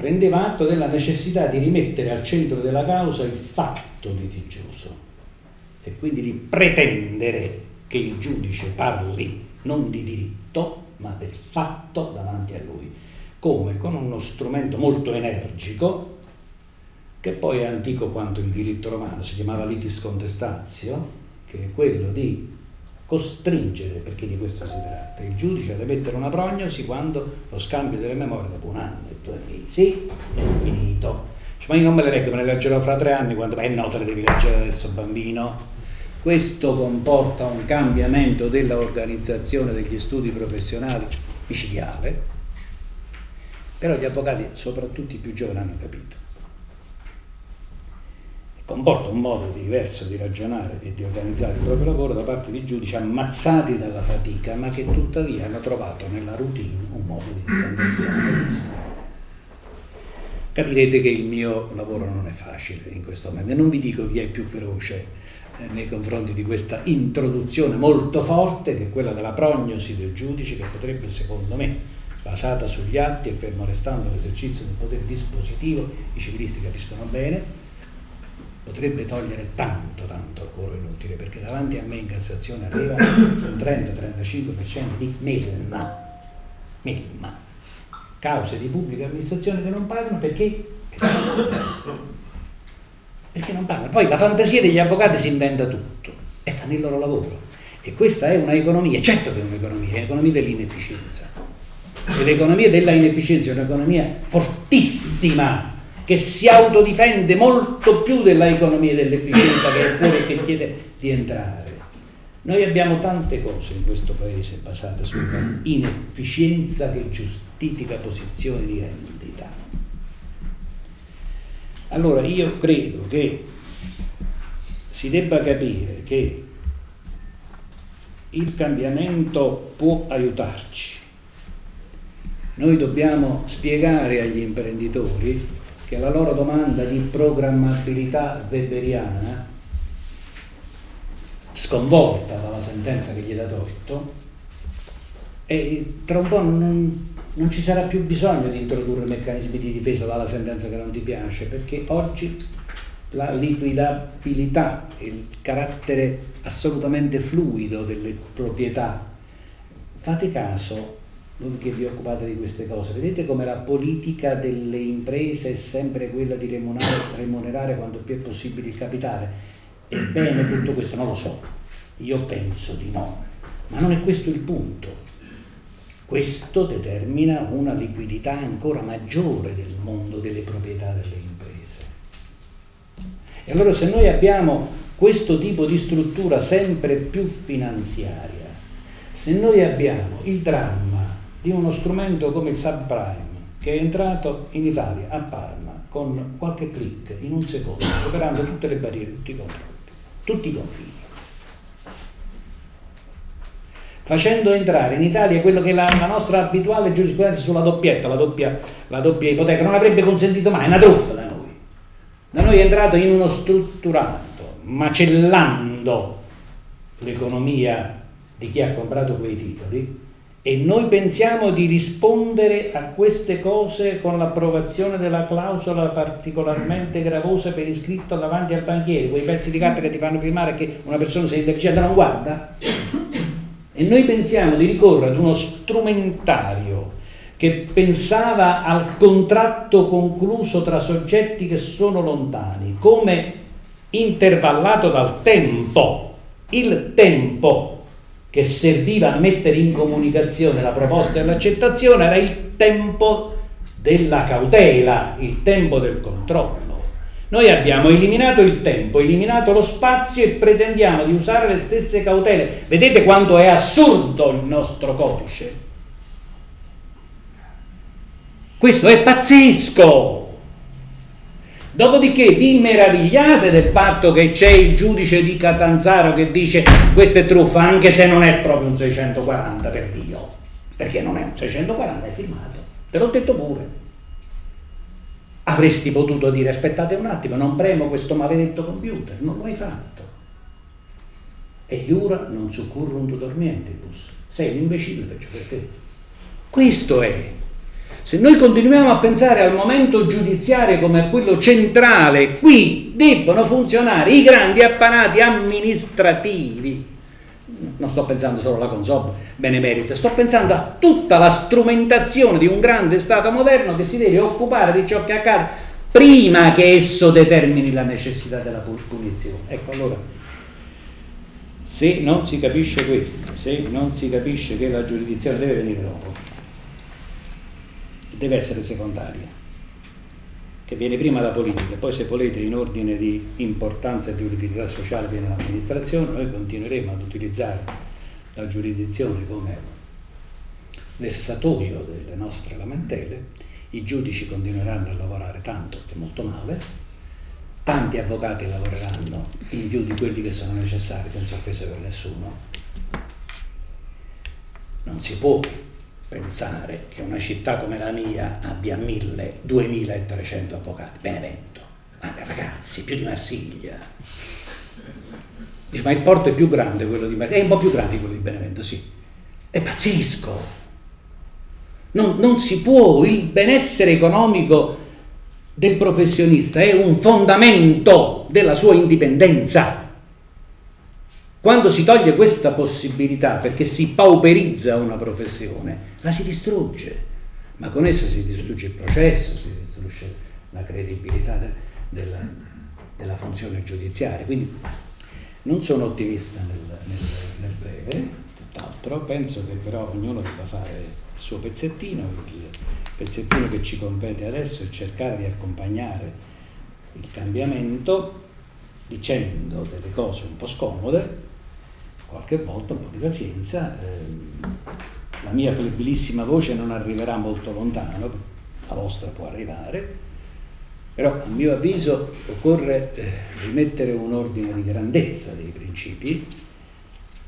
prendeva atto della necessità di rimettere al centro della causa il fatto litigioso e quindi di pretendere che il giudice parli non di diritto, ma del fatto davanti a lui. come con uno strumento molto energico, che poi è antico quanto il diritto romano, si chiamava litis contestatio, che è quello di costringere, perché di questo si tratta, il giudice ad emettere una prognosi quando lo scambio delle memorie dopo un anno e tu dici sì, è finito. Cioè, ma io non me le leggo, me le leggerò fra tre anni quando, eh no, te le devi leggere adesso bambino. Questo comporta un cambiamento dell'organizzazione degli studi professionali micidiale, però gli avvocati, soprattutto i più giovani, hanno capito comporta un modo diverso di ragionare e di organizzare il proprio lavoro da parte di giudici ammazzati dalla fatica, ma che tuttavia hanno trovato nella routine un modo di difendersi Capirete che il mio lavoro non è facile in questo momento non vi dico chi è più veloce eh, nei confronti di questa introduzione molto forte che è quella della prognosi del giudice che potrebbe secondo me basata sugli atti e fermo restando l'esercizio del potere dispositivo, i civilisti capiscono bene, potrebbe togliere tanto, tanto lavoro inutile, perché davanti a me in Cassazione arriva un 30-35% di melma, melma, cause di pubblica amministrazione che non pagano perché, perché non pagano. Poi la fantasia degli avvocati si inventa tutto e fanno il loro lavoro. E questa è un'economia, certo che è un'economia, è un'economia dell'inefficienza. E l'economia della inefficienza è un'economia fortissima che si autodifende molto più dell'economia dell'efficienza che è pure che chiede di entrare. Noi abbiamo tante cose in questo paese basate sulla inefficienza che giustifica posizioni di rendita. Allora io credo che si debba capire che il cambiamento può aiutarci. Noi dobbiamo spiegare agli imprenditori che la loro domanda di programmabilità weberiana, sconvolta dalla sentenza che gli dà torto, e tra un po' non, non ci sarà più bisogno di introdurre meccanismi di difesa dalla sentenza che non ti piace, perché oggi la liquidabilità, il carattere assolutamente fluido delle proprietà, fate caso, voi che vi occupate di queste cose, vedete come la politica delle imprese è sempre quella di remunerare, remunerare quanto più è possibile il capitale. Ebbene, tutto questo non lo so, io penso di no, ma non è questo il punto. Questo determina una liquidità ancora maggiore del mondo delle proprietà delle imprese. E allora se noi abbiamo questo tipo di struttura sempre più finanziaria, se noi abbiamo il dramma di uno strumento come il subprime che è entrato in Italia a Parma con qualche clic in un secondo, superando tutte le barriere, tutti i controlli, tutti i confini. Facendo entrare in Italia quello che è la, la nostra abituale giurisprudenza sulla doppietta, la doppia, la doppia ipoteca, non avrebbe consentito mai, è una truffa da noi. Da noi è entrato in uno strutturato, macellando l'economia di chi ha comprato quei titoli, e noi pensiamo di rispondere a queste cose con l'approvazione della clausola particolarmente gravosa per iscritto davanti al banchiere, quei pezzi di carta che ti fanno firmare che una persona se intelligente non guarda. E noi pensiamo di ricorrere ad uno strumentario che pensava al contratto concluso tra soggetti che sono lontani, come intervallato dal tempo. Il tempo che serviva a mettere in comunicazione la proposta e l'accettazione era il tempo della cautela, il tempo del controllo. Noi abbiamo eliminato il tempo, eliminato lo spazio e pretendiamo di usare le stesse cautele. Vedete quanto è assurdo il nostro codice? Questo è pazzesco! Dopodiché vi meravigliate del fatto che c'è il giudice di Catanzaro che dice questa è truffa, anche se non è proprio un 640 per Dio, perché non è un 640, è firmato. Te l'ho detto pure. Avresti potuto dire aspettate un attimo, non premo questo maledetto computer, non lo hai fatto. E Iura non succurrunt dormientibus. Sei un imbecille peggio per te. Questo è se noi continuiamo a pensare al momento giudiziario come a quello centrale, qui debbono funzionare i grandi apparati amministrativi non sto pensando solo alla Consob benemerita, sto pensando a tutta la strumentazione di un grande Stato moderno che si deve occupare di ciò che accade prima che esso determini la necessità della punizione. Ecco allora, se non si capisce questo, se non si capisce che la giurisdizione deve venire dopo, deve essere secondaria che viene prima la politica, poi se volete in ordine di importanza e di utilità sociale viene l'amministrazione, noi continueremo ad utilizzare la giurisdizione come versatoio delle nostre lamentele, i giudici continueranno a lavorare tanto e molto male, tanti avvocati lavoreranno in più di quelli che sono necessari senza offesa per nessuno. Non si può pensare che una città come la mia abbia 1000, 2300 avvocati. Benevento. Ma ragazzi, più di Marsiglia. Dice, ma il porto è più grande quello di Marsiglia? È un po' più grande quello di Benevento, sì. È pazzesco. Non, non si può, il benessere economico del professionista è un fondamento della sua indipendenza. Quando si toglie questa possibilità perché si pauperizza una professione, la si distrugge, ma con essa si distrugge il processo, si distrugge la credibilità de, della, della, funzione giudiziaria. Quindi non sono ottimista nel, nel, nel breve, tutt'altro, penso che però ognuno debba fare il suo pezzettino, il pezzettino che ci compete adesso è cercare di accompagnare il cambiamento dicendo delle cose un po' scomode, qualche volta un po' di pazienza, eh, la mia flebbilissima voce non arriverà molto lontano, la vostra può arrivare, però a mio avviso occorre eh, rimettere un ordine di grandezza dei principi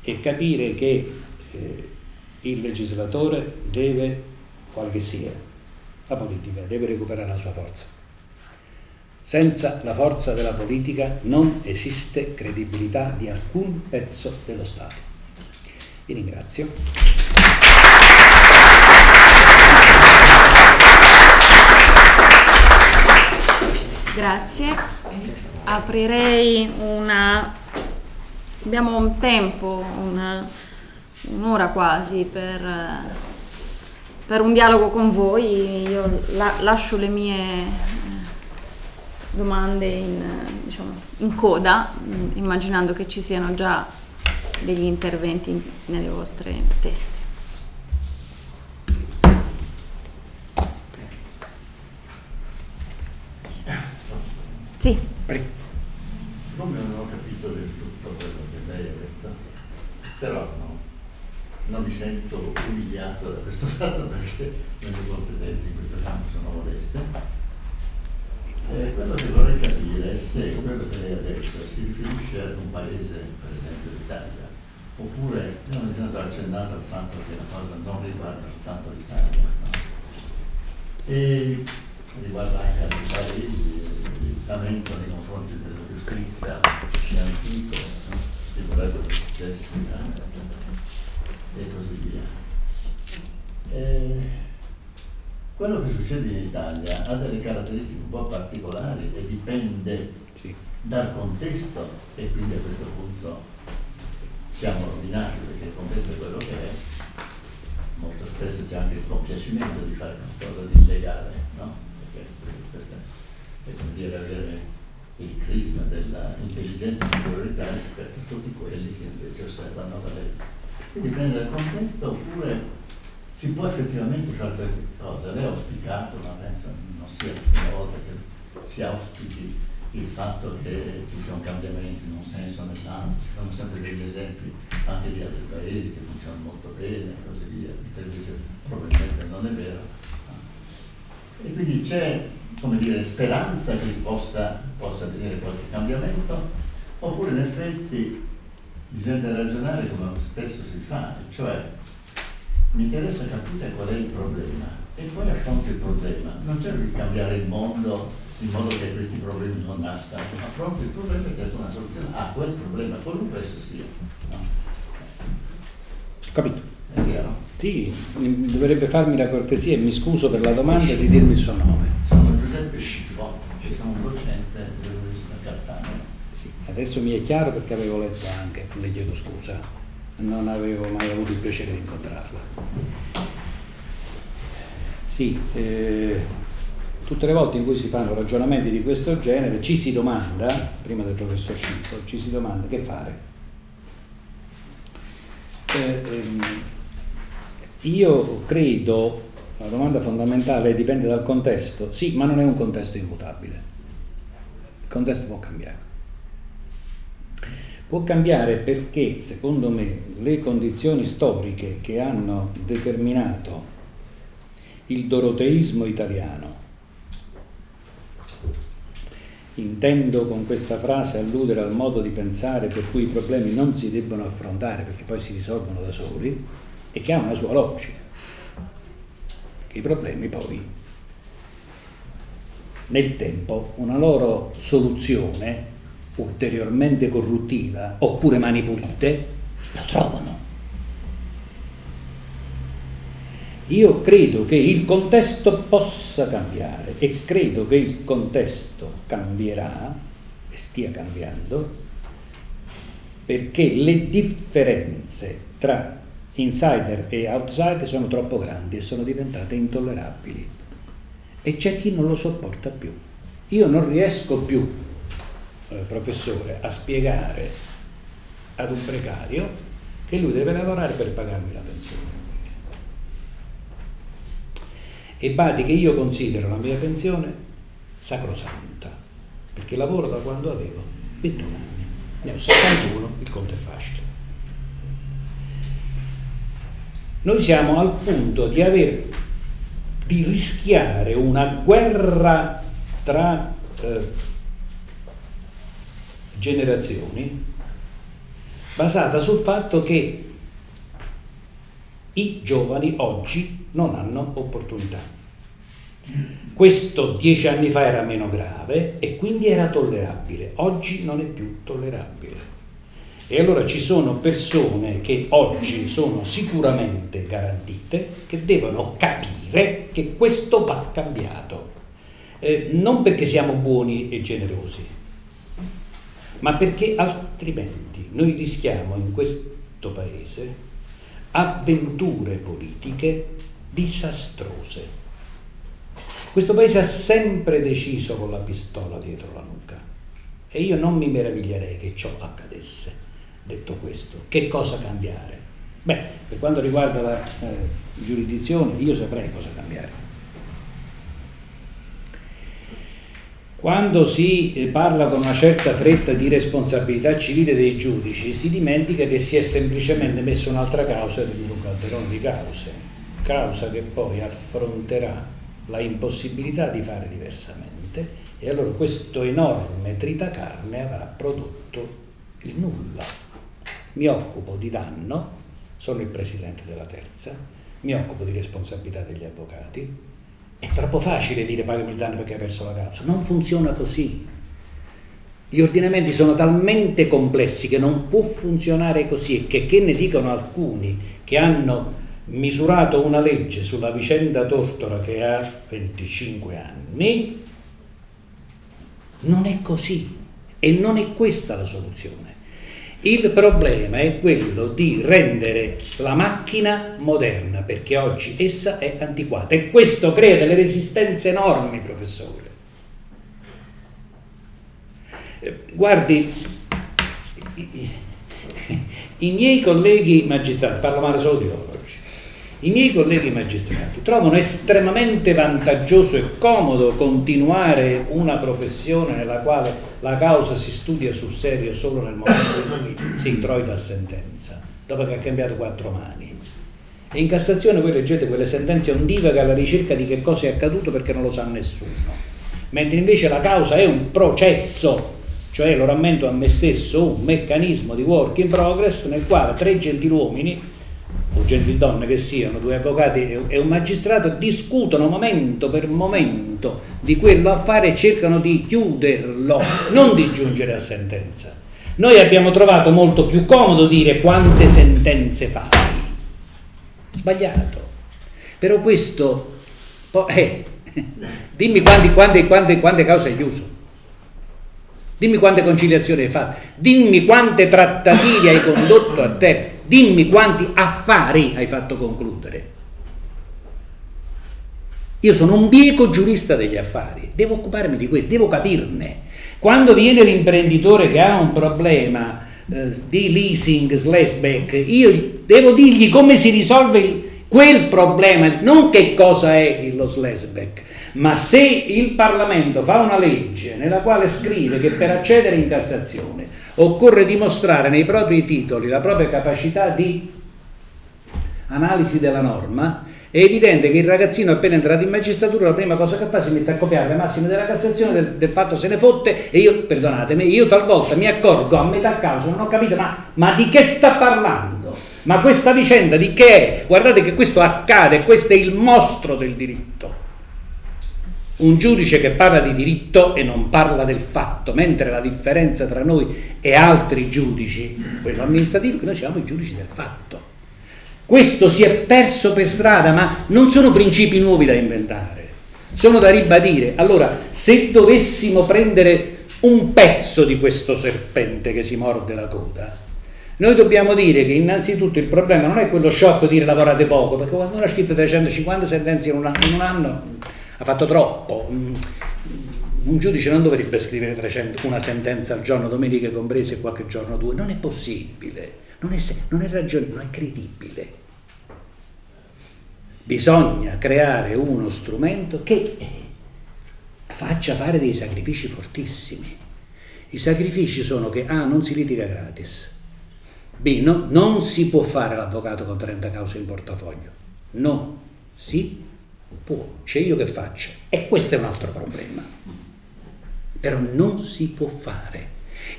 e capire che eh, il legislatore deve, quale che sia, la politica deve recuperare la sua forza. Senza la forza della politica non esiste credibilità di alcun pezzo dello Stato. Vi ringrazio. Grazie. Aprirei una... Abbiamo un tempo, una... un'ora quasi per, per un dialogo con voi. Io la... lascio le mie domande in, diciamo, in coda, mm, immaginando che ci siano già degli interventi nelle vostre teste. Sì. Siccome non ho capito del tutto quello che lei ha detto, però no, non mi sento umiliato da questo fatto perché le mie competenze in questo campo sono modeste eh, quello che vorrei capire è se quello che lei ha detto si riferisce ad un paese, per esempio l'Italia, oppure io ogni tanto accennato al fatto che la cosa non riguarda soltanto l'Italia, no? e riguarda anche altri paesi, il lamento nei confronti della giustizia è antico, no? si vorrebbero successi eh? e così via. E quello che succede in Italia ha delle caratteristiche un po' particolari e dipende sì. dal contesto e quindi a questo punto siamo rovinati perché il contesto è quello che è. Molto spesso c'è anche il compiacimento di fare qualcosa di illegale, no? Perché questo è come dire avere il crisma dell'intelligenza e superiorità rispetto a tutti quelli che invece osservano la legge. Quindi dipende dal contesto oppure si può effettivamente fare queste cose. Lei ha auspicato, ma penso non sia la prima volta che si auspichi il fatto che ci sia un cambiamento in un senso o nell'altro, ci fanno sempre degli esempi anche di altri paesi che funzionano molto bene e così via, invece probabilmente non è vero. E quindi c'è, come dire, speranza che si possa, possa avvenire qualche cambiamento, oppure in effetti bisogna ragionare come spesso si fa, cioè mi interessa capire qual è il problema e poi affronto il problema. Non cerco di cambiare il mondo in modo che questi problemi non nascano, affronto il problema e cerco una soluzione a quel problema, qualunque esso sia. No? Capito? È chiaro? Sì, dovrebbe farmi la cortesia e mi scuso per la domanda di dirmi il suo nome. Sono Giuseppe Sciffo e sono un docente dell'Università Cattanea. Sì, adesso mi è chiaro perché avevo letto anche, le chiedo scusa non avevo mai avuto il piacere di incontrarla. Sì, eh, tutte le volte in cui si fanno ragionamenti di questo genere ci si domanda, prima del professor Scippo, ci si domanda che fare. Eh, ehm, io credo, la domanda fondamentale dipende dal contesto, sì, ma non è un contesto immutabile, il contesto può cambiare. Può cambiare perché, secondo me, le condizioni storiche che hanno determinato il doroteismo italiano, intendo con questa frase alludere al modo di pensare per cui i problemi non si debbono affrontare perché poi si risolvono da soli e che ha una sua logica, che i problemi poi nel tempo una loro soluzione ulteriormente corruttiva oppure mani pulite, la trovano. Io credo che il contesto possa cambiare e credo che il contesto cambierà e stia cambiando perché le differenze tra insider e outsider sono troppo grandi e sono diventate intollerabili e c'è chi non lo sopporta più. Io non riesco più eh, professore a spiegare ad un precario che lui deve lavorare per pagarmi la pensione. E badi che io considero la mia pensione sacrosanta, perché lavoro da quando avevo 21 anni, ne ho 71, il conto è facile. Noi siamo al punto di aver di rischiare una guerra tra eh, generazioni basata sul fatto che i giovani oggi non hanno opportunità. Questo dieci anni fa era meno grave e quindi era tollerabile, oggi non è più tollerabile. E allora ci sono persone che oggi sono sicuramente garantite, che devono capire che questo va cambiato. Eh, non perché siamo buoni e generosi, ma perché altrimenti noi rischiamo in questo paese avventure politiche disastrose. Questo paese ha sempre deciso con la pistola dietro la nuca e io non mi meraviglierei che ciò accadesse. Detto questo, che cosa cambiare? Beh, per quanto riguarda la eh, giurisdizione, io saprei cosa cambiare. Quando si eh, parla con una certa fretta di responsabilità civile dei giudici, si dimentica che si è semplicemente messo un'altra causa di un calderone di cause, causa che poi affronterà la impossibilità di fare diversamente e allora questo enorme tritacarne avrà prodotto il nulla. Mi occupo di danno, sono il presidente della terza, mi occupo di responsabilità degli avvocati, è troppo facile dire pagami il danno perché hai perso la causa. Non funziona così. Gli ordinamenti sono talmente complessi che non può funzionare così e che, che ne dicono alcuni che hanno misurato una legge sulla vicenda Tortora che ha 25 anni, non è così e non è questa la soluzione. Il problema è quello di rendere la macchina moderna, perché oggi essa è antiquata e questo crea delle resistenze enormi, professore. Eh, guardi, i miei colleghi magistrati, parlo male solo di loro oggi, i miei colleghi magistrati trovano estremamente vantaggioso e comodo continuare una professione nella quale la causa si studia sul serio solo nel momento in cui si introita a sentenza, dopo che ha cambiato quattro mani. E in Cassazione voi leggete quelle sentenze ondivaghe alla ricerca di che cosa è accaduto perché non lo sa nessuno. Mentre invece la causa è un processo, cioè lo rammento a me stesso, un meccanismo di work in progress nel quale tre gentiluomini o gentildonne che siano, due avvocati e un magistrato, discutono momento per momento di quello affare e cercano di chiuderlo, non di giungere a sentenza. Noi abbiamo trovato molto più comodo dire quante sentenze fai. Sbagliato. Però questo, eh, dimmi quante, quante, quante, quante cause hai chiuso. Dimmi quante conciliazioni hai fatto. Dimmi quante trattative hai condotto a te dimmi quanti affari hai fatto concludere. Io sono un bieco giurista degli affari, devo occuparmi di questo, devo capirne. Quando viene l'imprenditore che ha un problema eh, di leasing slash back, io devo dirgli come si risolve il, quel problema, non che cosa è lo slash back, ma se il Parlamento fa una legge nella quale scrive che per accedere in Cassazione occorre dimostrare nei propri titoli la propria capacità di analisi della norma, è evidente che il ragazzino appena entrato in magistratura la prima cosa che fa si mette a copiare le massime della Cassazione del, del fatto se ne fotte e io, perdonatemi, io talvolta mi accorgo a metà causa, non ho capito ma, ma di che sta parlando? Ma questa vicenda di che è? Guardate che questo accade, questo è il mostro del diritto. Un giudice che parla di diritto e non parla del fatto, mentre la differenza tra noi e altri giudici, quello amministrativo, è che noi siamo i giudici del fatto. Questo si è perso per strada, ma non sono principi nuovi da inventare, sono da ribadire. Allora, se dovessimo prendere un pezzo di questo serpente che si morde la coda, noi dobbiamo dire che innanzitutto il problema non è quello sciocco di dire lavorate poco, perché quando uno ha scritto 350 sentenze in un anno, ha fatto troppo. Un giudice non dovrebbe scrivere 300, una sentenza al giorno, domeniche comprese qualche giorno due, non è possibile non è, non è ragione, non è credibile. Bisogna creare uno strumento che faccia fare dei sacrifici fortissimi. I sacrifici sono che A non si litiga gratis, B no, non si può fare l'avvocato con 30 cause in portafoglio, no, si può, c'è io che faccio e questo è un altro problema, però non si può fare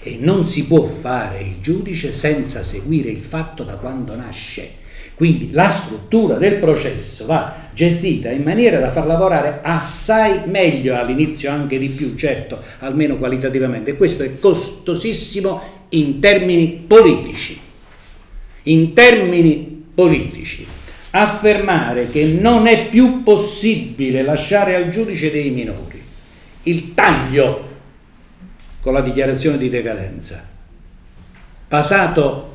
e non si può fare il giudice senza seguire il fatto da quando nasce. Quindi la struttura del processo va gestita in maniera da far lavorare assai meglio, all'inizio anche di più, certo, almeno qualitativamente. Questo è costosissimo in termini politici. In termini politici. Affermare che non è più possibile lasciare al giudice dei minori il taglio con la dichiarazione di decadenza, basato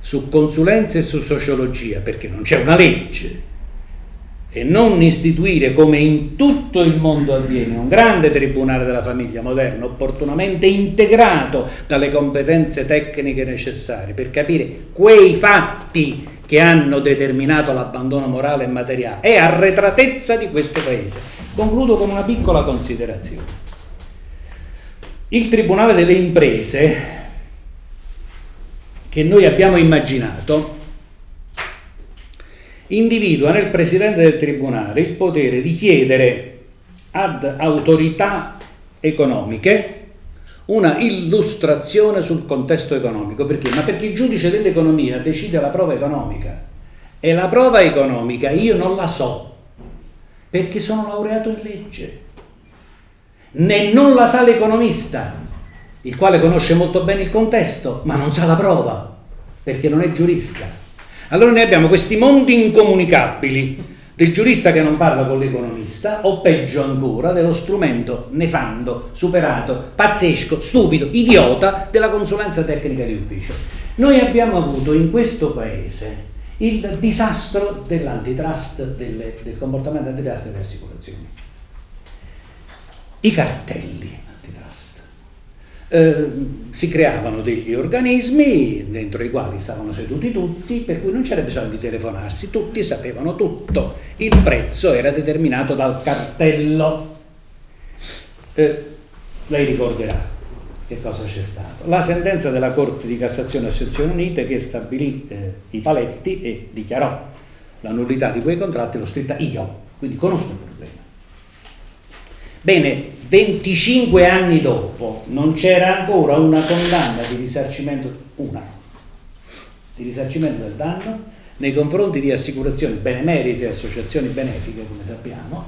su consulenza e su sociologia, perché non c'è una legge, e non istituire come in tutto il mondo avviene un grande tribunale della famiglia moderno, opportunamente integrato dalle competenze tecniche necessarie per capire quei fatti che hanno determinato l'abbandono morale e materiale, è arretratezza di questo paese. Concludo con una piccola considerazione. Il Tribunale delle imprese che noi abbiamo immaginato individua nel Presidente del Tribunale il potere di chiedere ad autorità economiche una illustrazione sul contesto economico. Perché? Ma perché il giudice dell'economia decide la prova economica e la prova economica io non la so perché sono laureato in legge né non la sa l'economista, il quale conosce molto bene il contesto, ma non sa la prova, perché non è giurista. Allora noi abbiamo questi mondi incomunicabili del giurista che non parla con l'economista, o peggio ancora, dello strumento nefando, superato, pazzesco, stupido, idiota della consulenza tecnica di ufficio. Noi abbiamo avuto in questo paese il disastro dell'antitrust, delle, del comportamento antitrust delle assicurazioni i cartelli. Eh, si creavano degli organismi dentro i quali stavano seduti tutti, per cui non c'era bisogno di telefonarsi, tutti sapevano tutto, il prezzo era determinato dal cartello. Eh, lei ricorderà che cosa c'è stato. La sentenza della Corte di Cassazione a Sezioni Unite che stabilì eh, i paletti e dichiarò la nullità di quei contratti, l'ho scritta io, quindi conosco. Bene, 25 anni dopo non c'era ancora una condanna di risarcimento, una, di risarcimento del danno nei confronti di assicurazioni benemerite e associazioni benefiche, come sappiamo.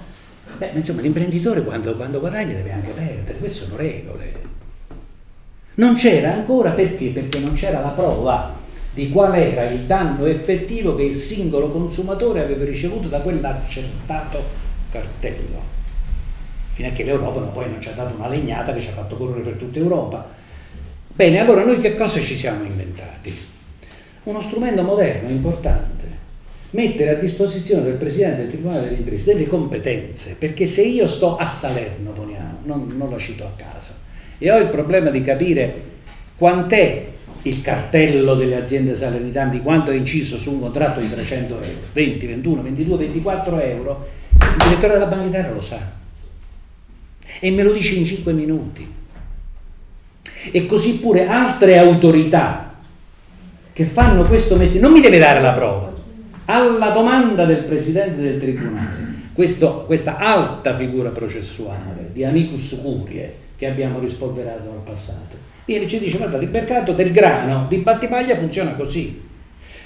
Beh, insomma, l'imprenditore quando, quando guadagna deve anche perdere, queste sono regole. Non c'era ancora perché? Perché non c'era la prova di qual era il danno effettivo che il singolo consumatore aveva ricevuto da quell'accertato cartello fino a che l'Europa poi non ci ha dato una legnata che ci ha fatto correre per tutta Europa. Bene, allora noi che cosa ci siamo inventati? uno strumento moderno, importante, mettere a disposizione del Presidente del Tribunale delle Imprese delle competenze, perché se io sto a Salerno, poniamo, non, non la cito a caso, e ho il problema di capire quant'è il cartello delle aziende salernitane, di quanto è inciso su un contratto di 300 euro, 20, 21, 22, 24 euro, il direttore della Banca d'Italia lo sa e me lo dice in 5 minuti. E così pure altre autorità che fanno questo mestiere, non mi deve dare la prova, alla domanda del Presidente del Tribunale, questo, questa alta figura processuale di amicus curie che abbiamo rispolverato nel passato, viene e ci dice guardate il mercato del grano di Battipaglia funziona così.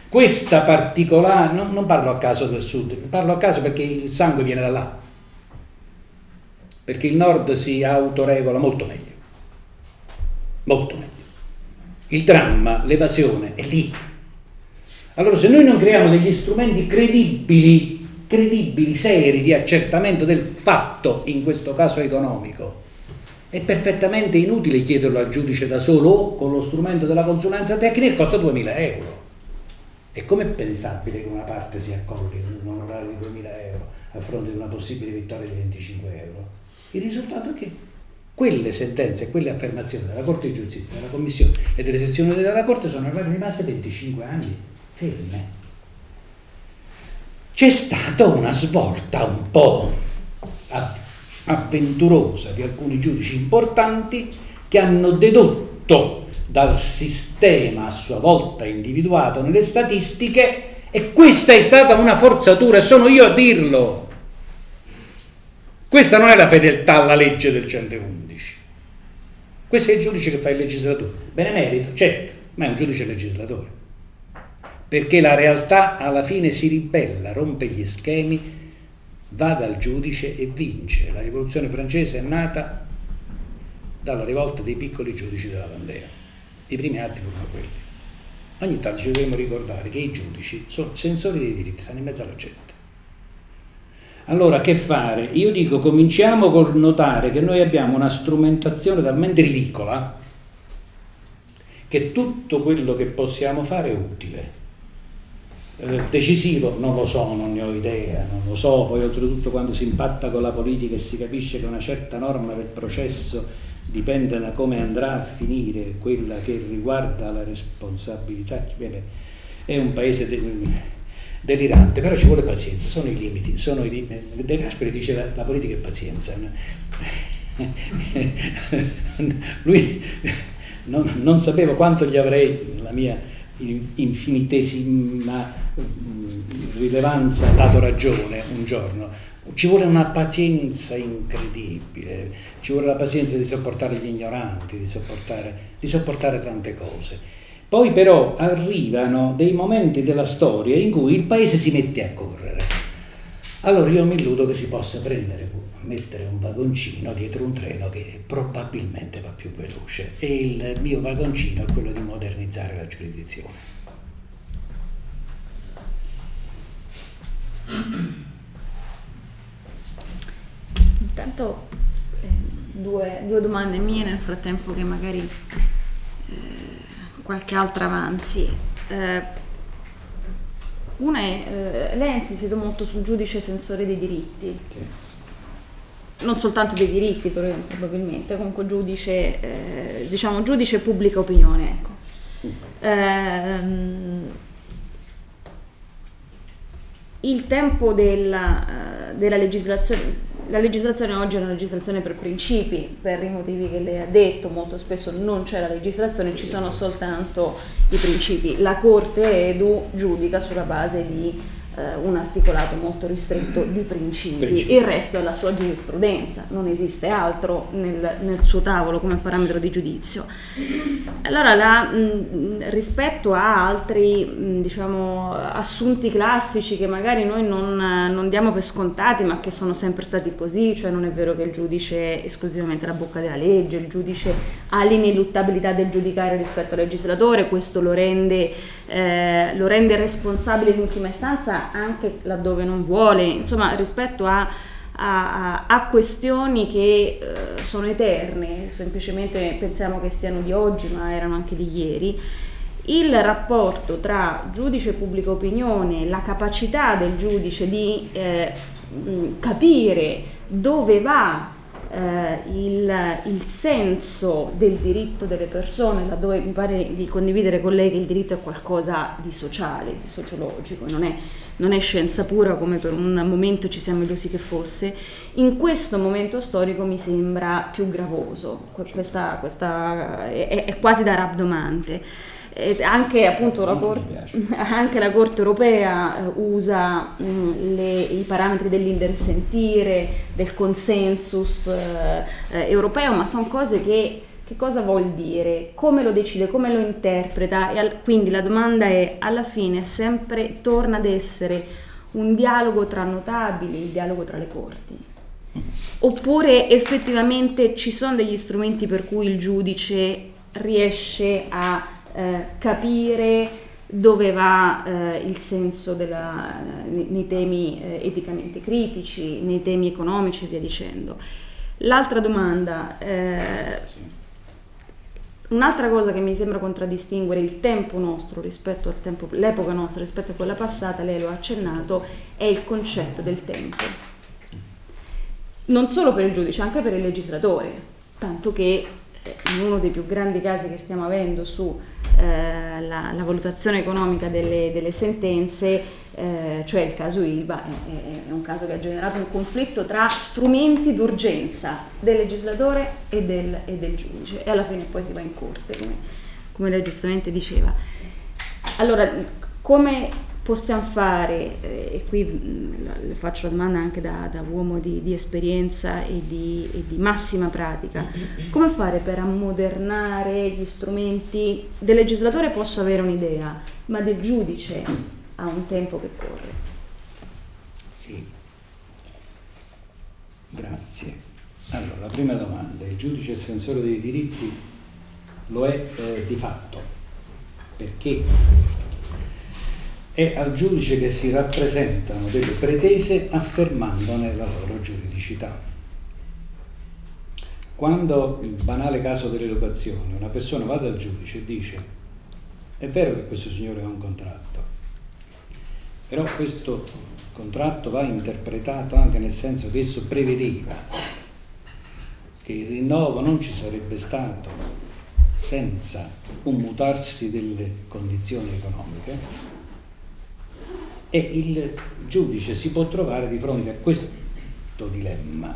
Questa particolare, non, non parlo a caso del sud, parlo a caso perché il sangue viene da là, perché il nord si autoregola molto meglio, molto meglio. Il dramma, l'evasione è lì. Allora se noi non creiamo degli strumenti credibili, credibili, seri di accertamento del fatto, in questo caso economico, è perfettamente inutile chiederlo al giudice da solo o con lo strumento della consulenza tecnica costa 2.000 euro. E com'è pensabile che una parte si accolli un onorario di 2.000 euro a fronte di una possibile vittoria di 25 euro? Il risultato è che quelle sentenze quelle affermazioni della Corte di Giustizia, della Commissione e delle sezioni della Corte sono rimaste 25 anni ferme. C'è stata una svolta un po' avventurosa di alcuni giudici importanti che hanno dedotto dal sistema a sua volta individuato nelle statistiche e questa è stata una forzatura, sono io a dirlo. Questa non è la fedeltà alla legge del 111. Questo è il giudice che fa il legislatore. Benemerito, certo, ma è un giudice legislatore. Perché la realtà alla fine si ribella, rompe gli schemi va dal giudice e vince. La rivoluzione francese è nata dalla rivolta dei piccoli giudici della Vandea. I primi atti furono quelli. Ogni tanto ci dobbiamo ricordare che i giudici sono sensori dei diritti, stanno in mezzo alla gente. Allora, che fare? Io dico, cominciamo col notare che noi abbiamo una strumentazione talmente ridicola che tutto quello che possiamo fare è utile. Eh, decisivo? Non lo so, non ne ho idea, non lo so, poi oltretutto quando si impatta con la politica e si capisce che una certa norma del processo dipende da come andrà a finire quella che riguarda la responsabilità, è un paese de- delirante, però ci vuole pazienza, sono i limiti, sono i limiti. De Gasperi diceva la politica è pazienza. Lui non, non sapevo quanto gli avrei, la mia infinitesima mm, rilevanza dato ragione un giorno. Ci vuole una pazienza incredibile, ci vuole la pazienza di sopportare gli ignoranti, di sopportare, di sopportare tante cose. Poi però arrivano dei momenti della storia in cui il paese si mette a correre. Allora io mi illudo che si possa prendere mettere un vagoncino dietro un treno che probabilmente va più veloce e il mio vagoncino è quello di modernizzare la giurisdizione. Intanto eh, due, due, domande mie nel frattempo che magari eh, qualche altra avanzi. Eh, una è, eh, lei ha insistito molto sul giudice sensore dei diritti. Sì non soltanto dei diritti probabilmente, comunque giudice, eh, diciamo giudice pubblica opinione. Ecco. Eh, il tempo della, uh, della, legislazione, la legislazione oggi è una legislazione per principi, per i motivi che lei ha detto, molto spesso non c'è la legislazione, ci sono soltanto i principi. La Corte Edu giudica sulla base di eh, un articolato molto ristretto di principi. principi. il resto è la sua giurisprudenza, non esiste altro nel, nel suo tavolo come parametro di giudizio. Allora, la, mh, rispetto a altri mh, diciamo, assunti classici che magari noi non, non, diamo per scontati, ma che sono sempre stati così, cioè non è vero che il giudice è esclusivamente la bocca della legge, il giudice ha l'ineluttabilità del giudicare rispetto al legislatore, questo lo rende, eh, lo rende responsabile in ultima istanza anche laddove non vuole, insomma rispetto a, a, a questioni che eh, sono eterne, semplicemente pensiamo che siano di oggi ma erano anche di ieri. il rapporto tra giudice e pubblica opinione, la capacità del giudice di eh, capire dove va eh, il, il, senso del diritto delle persone, laddove mi pare di condividere con lei che il diritto è qualcosa di sociale, di sociologico, non è, non è scienza pura come per un momento ci siamo illusi che fosse, in questo momento storico mi sembra più gravoso, questa, questa è, è quasi da rabdomante. Anche appunto la corte, anche la Corte europea eh, usa mh, le, i parametri dell'indensentire, del consensus eh, eh, europeo, ma sono cose che che cosa vuol dire, come lo decide, come lo interpreta e al, quindi la domanda è alla fine sempre torna ad essere un dialogo tra notabili, il dialogo tra le corti. Oppure effettivamente ci sono degli strumenti per cui il giudice riesce a eh, capire dove va eh, il senso della, nei temi eh, eticamente critici, nei temi economici e via dicendo. L'altra domanda, eh, un'altra cosa che mi sembra contraddistinguere il tempo nostro rispetto al tempo, l'epoca nostra rispetto a quella passata, lei lo ha accennato, è il concetto del tempo. Non solo per il giudice, anche per il legislatore, tanto che eh, in uno dei più grandi casi che stiamo avendo su eh, valutazione economica delle, delle sentenze, eh, cioè il caso Ilva, è, è, un caso che ha generato un conflitto tra strumenti d'urgenza del legislatore e del, e del giudice e alla fine poi si va in corte, come, come lei giustamente diceva. Allora, come possiamo fare, eh, e qui mm, le faccio la domanda anche da, da uomo di, di esperienza e di, e di, massima pratica, come fare per ammodernare gli strumenti? Del legislatore posso avere un'idea, ma del giudice ha un tempo che corre. Sì. Grazie. Allora, la prima domanda, il giudice estensore dei diritti lo è eh, di fatto, perché è al giudice che si rappresentano delle pretese affermandone la loro giuridicità. Quando il banale caso dell'educazione, una persona va dal giudice e dice è vero che questo signore ha un contratto, però questo contratto va interpretato anche nel senso che esso prevedeva che il rinnovo non ci sarebbe stato senza un mutarsi delle condizioni economiche, e il giudice si può trovare di fronte a questo dilemma.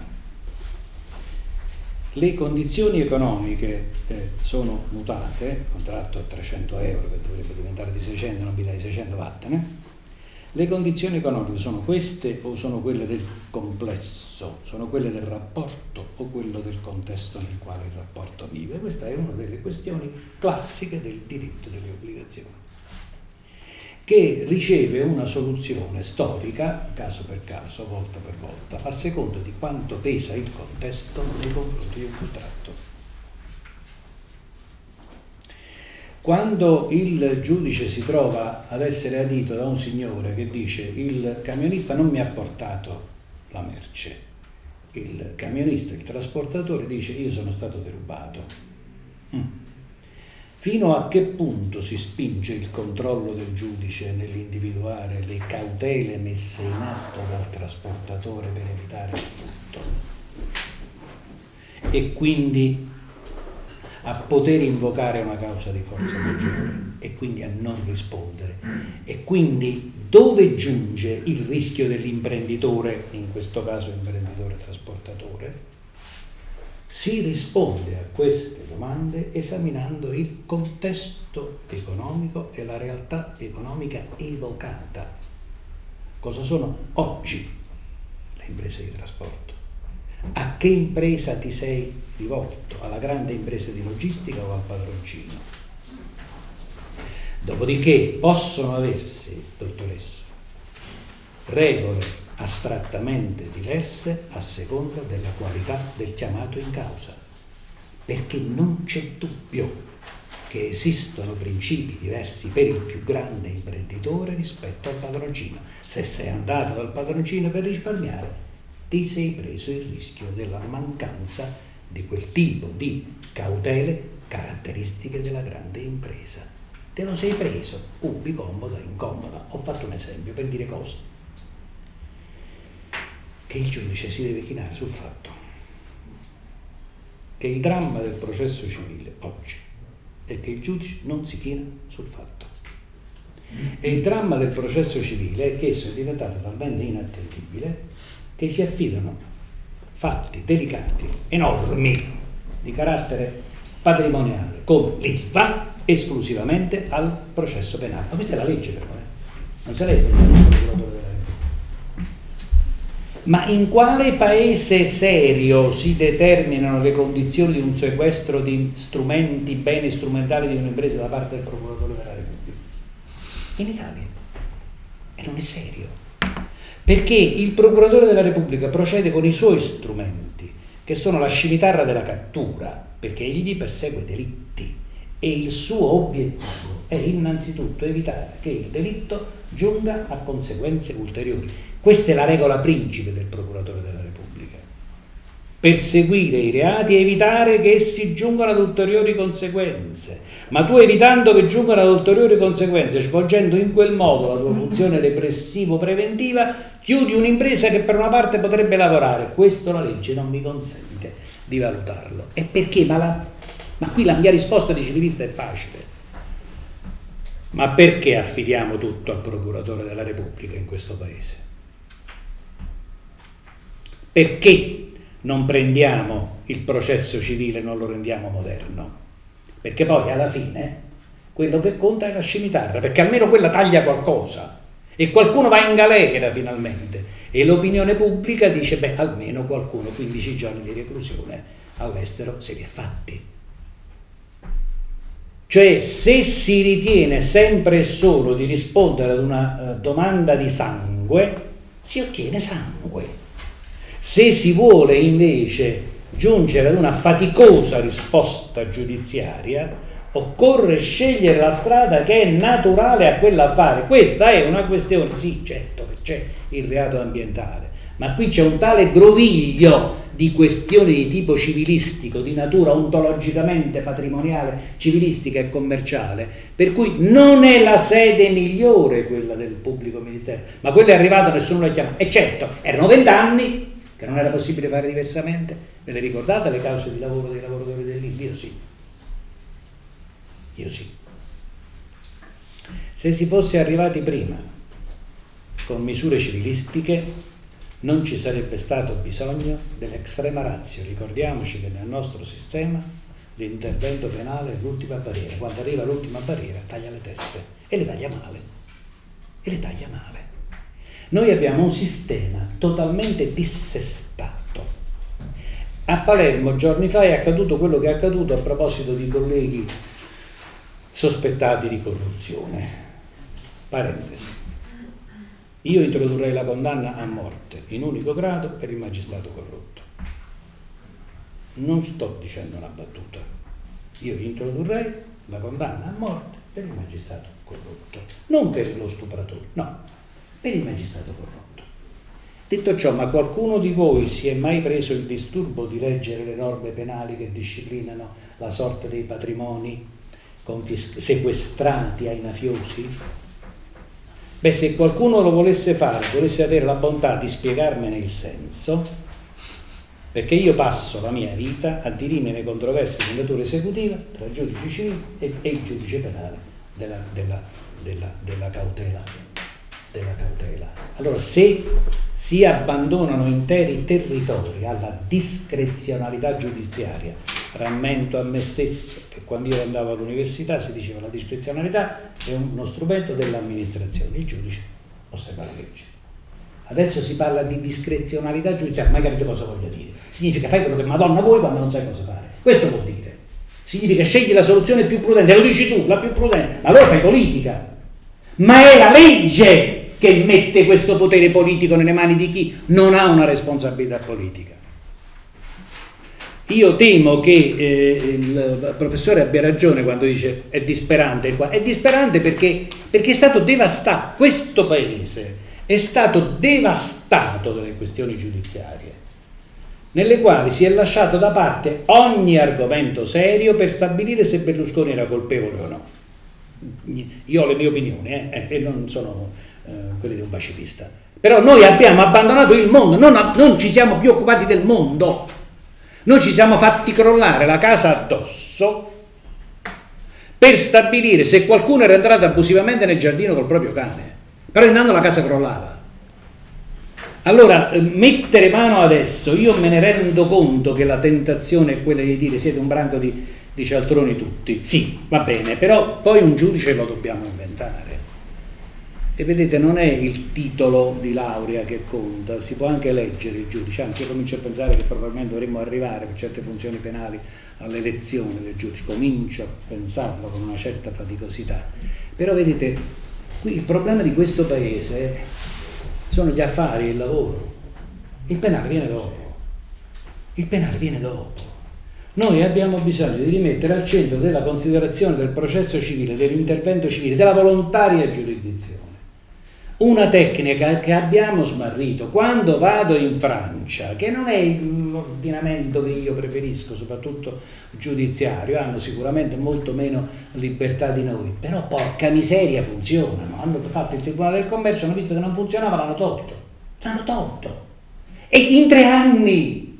Le condizioni economiche eh, sono mutate, contratto a 300 euro che dovrebbe diventare di 600, non di 600 vattene. Le condizioni economiche sono queste o sono quelle del complesso, sono quelle del rapporto o quello del contesto nel quale il rapporto vive? Questa è una delle questioni classiche del diritto delle obbligazioni che riceve una soluzione storica, caso per caso, volta per volta, a seconda di quanto pesa il contesto nei confronti di un contratto. Quando il giudice si trova ad essere adito da un signore che dice il camionista non mi ha portato la merce, il camionista, il trasportatore dice io sono stato derubato. Mm Fino a che punto si spinge il controllo del giudice nell'individuare le cautele messe in atto dal trasportatore per evitare il tutto? E quindi a poter invocare una causa di forza maggiore e quindi a non rispondere. E quindi dove giunge il rischio dell'imprenditore, in questo caso imprenditore trasportatore? Si risponde a queste domande esaminando il contesto economico e la realtà economica evocata. Cosa sono oggi le imprese di trasporto? A che impresa ti sei rivolto? Alla grande impresa di logistica o al padroncino? Dopodiché possono aversi, dottoressa, regole astrattamente diverse a seconda della qualità del chiamato in causa, perché non c'è dubbio che esistono principi diversi per il più grande imprenditore rispetto al padroncino. Se sei andato dal padroncino per risparmiare, ti sei preso il rischio della mancanza di quel tipo di cautele caratteristiche della grande impresa te lo sei preso, ubi, comoda, incomoda. Ho fatto un esempio per dire cosa. Che il giudice si deve chinare sul fatto che il dramma del processo civile oggi è che il giudice non si china sul fatto. E il dramma del processo civile è che esso è diventato talmente inattendibile che si affidano fatti delicati, enormi, di carattere patrimoniale, come l'IVA, esclusivamente al processo penale. Ma questa è la legge però, eh? non sarebbe il procuratore della. Ma in quale paese serio si determinano le condizioni di un sequestro di strumenti, beni strumentali di un'impresa da parte del procuratore della Repubblica? In Italia. E non è serio. Perché il procuratore della Repubblica procede con i suoi strumenti, che sono la scimitarra della cattura, perché egli persegue delitti e il suo obiettivo è innanzitutto evitare che il delitto giunga a conseguenze ulteriori. Questa è la regola principe del procuratore della Repubblica. Perseguire i reati e evitare che essi giungano ad ulteriori conseguenze. Ma tu evitando che giungano ad ulteriori conseguenze, svolgendo in quel modo la tua funzione repressivo-preventiva, chiudi un'impresa che per una parte potrebbe lavorare. Questo la legge non mi consente di valutarlo. E perché? Ma, la, ma qui la mia risposta di civilista è facile. Ma perché affidiamo tutto al procuratore della Repubblica in questo paese? Perché non prendiamo il processo civile non lo rendiamo moderno? Perché poi alla fine quello che conta è la scimitarra, perché almeno quella taglia qualcosa e qualcuno va in galera finalmente e l'opinione pubblica dice beh almeno qualcuno 15 giorni di reclusione all'estero se li è fatti. Cioè se si ritiene sempre e solo di rispondere ad una uh, domanda di sangue, si ottiene sangue. Se si vuole invece giungere ad una faticosa risposta giudiziaria, occorre scegliere la strada che è naturale a quell'affare. Questa è una questione, sì, certo che c'è il reato ambientale, ma qui c'è un tale groviglio di questioni di tipo civilistico, di natura ontologicamente patrimoniale, civilistica e commerciale, per cui non è la sede migliore quella del pubblico ministero, ma quello è arrivato nessuno l'ha chiamato. E certo, erano vent'anni che non era possibile fare diversamente. Ve le ricordate le cause di lavoro dei lavoratori dell'India? Io sì. Io sì. Se si fosse arrivati prima con misure civilistiche, non ci sarebbe stato bisogno dell'estrema razio. Ricordiamoci che nel nostro sistema l'intervento penale è l'ultima barriera. Quando arriva l'ultima barriera taglia le teste e le taglia male. E le taglia male. Noi abbiamo un sistema totalmente dissestato. A Palermo giorni fa è accaduto quello che è accaduto a proposito di colleghi sospettati di corruzione. Parentesi. Io introdurrei la condanna a morte in unico grado per il magistrato corrotto. Non sto dicendo una battuta. Io introdurrei la condanna a morte per il magistrato corrotto, non per lo stupratore, no, per il magistrato corrotto. Detto ciò, ma qualcuno di voi si è mai preso il disturbo di leggere le norme penali che disciplinano la sorte dei patrimoni confis- sequestrati ai mafiosi? Beh, se qualcuno lo volesse fare, volesse avere la bontà di spiegarmene il senso, perché io passo la mia vita a dirimere controversie di natura esecutiva tra giudici civili e, e il giudice penale della, della, della, della, cautela, della cautela. Allora, se si abbandonano interi territori alla discrezionalità giudiziaria, rammento a me stesso che quando io andavo all'università si diceva la discrezionalità è uno strumento dell'amministrazione, il giudice osserva la legge. Adesso si parla di discrezionalità giudiziaria, mai capito cosa voglia dire? Significa fai quello che Madonna vuoi quando non sai cosa fare. Questo vuol dire. Significa scegli la soluzione più prudente, lo dici tu, la più prudente, ma allora fai politica. Ma è la legge che mette questo potere politico nelle mani di chi non ha una responsabilità politica. Io temo che eh, il professore abbia ragione quando dice è disperante. È disperante perché, perché è stato devastato, questo paese è stato devastato dalle questioni giudiziarie, nelle quali si è lasciato da parte ogni argomento serio per stabilire se Berlusconi era colpevole o no. io ho le mie opinioni eh, e non sono eh, quelle di un pacifista. Però noi abbiamo abbandonato il mondo, non, non ci siamo più occupati del mondo. Noi ci siamo fatti crollare la casa addosso per stabilire se qualcuno era entrato abusivamente nel giardino col proprio cane. Però intanto la casa crollava. Allora, eh, mettere mano adesso, io me ne rendo conto che la tentazione è quella di dire siete un branco di, di cialtroni tutti. Sì, va bene, però poi un giudice lo dobbiamo inventare. E vedete, non è il titolo di laurea che conta, si può anche leggere il giudice, anzi io comincio a pensare che probabilmente dovremmo arrivare per certe funzioni penali all'elezione del giudice, comincio a pensarlo con una certa faticosità. Però vedete, qui il problema di questo paese sono gli affari e il lavoro. Il penale viene dopo. Il penale viene dopo. Noi abbiamo bisogno di rimettere al centro della considerazione del processo civile, dell'intervento civile, della volontaria giurisdizione una tecnica che abbiamo smarrito. Quando vado in Francia, che non è l'ordinamento che io preferisco, soprattutto giudiziario, hanno sicuramente molto meno libertà di noi, però porca miseria funzionano. Hanno fatto il Tribunale del Commercio, hanno visto che non funzionava, l'hanno tolto. L'hanno tolto. E in tre anni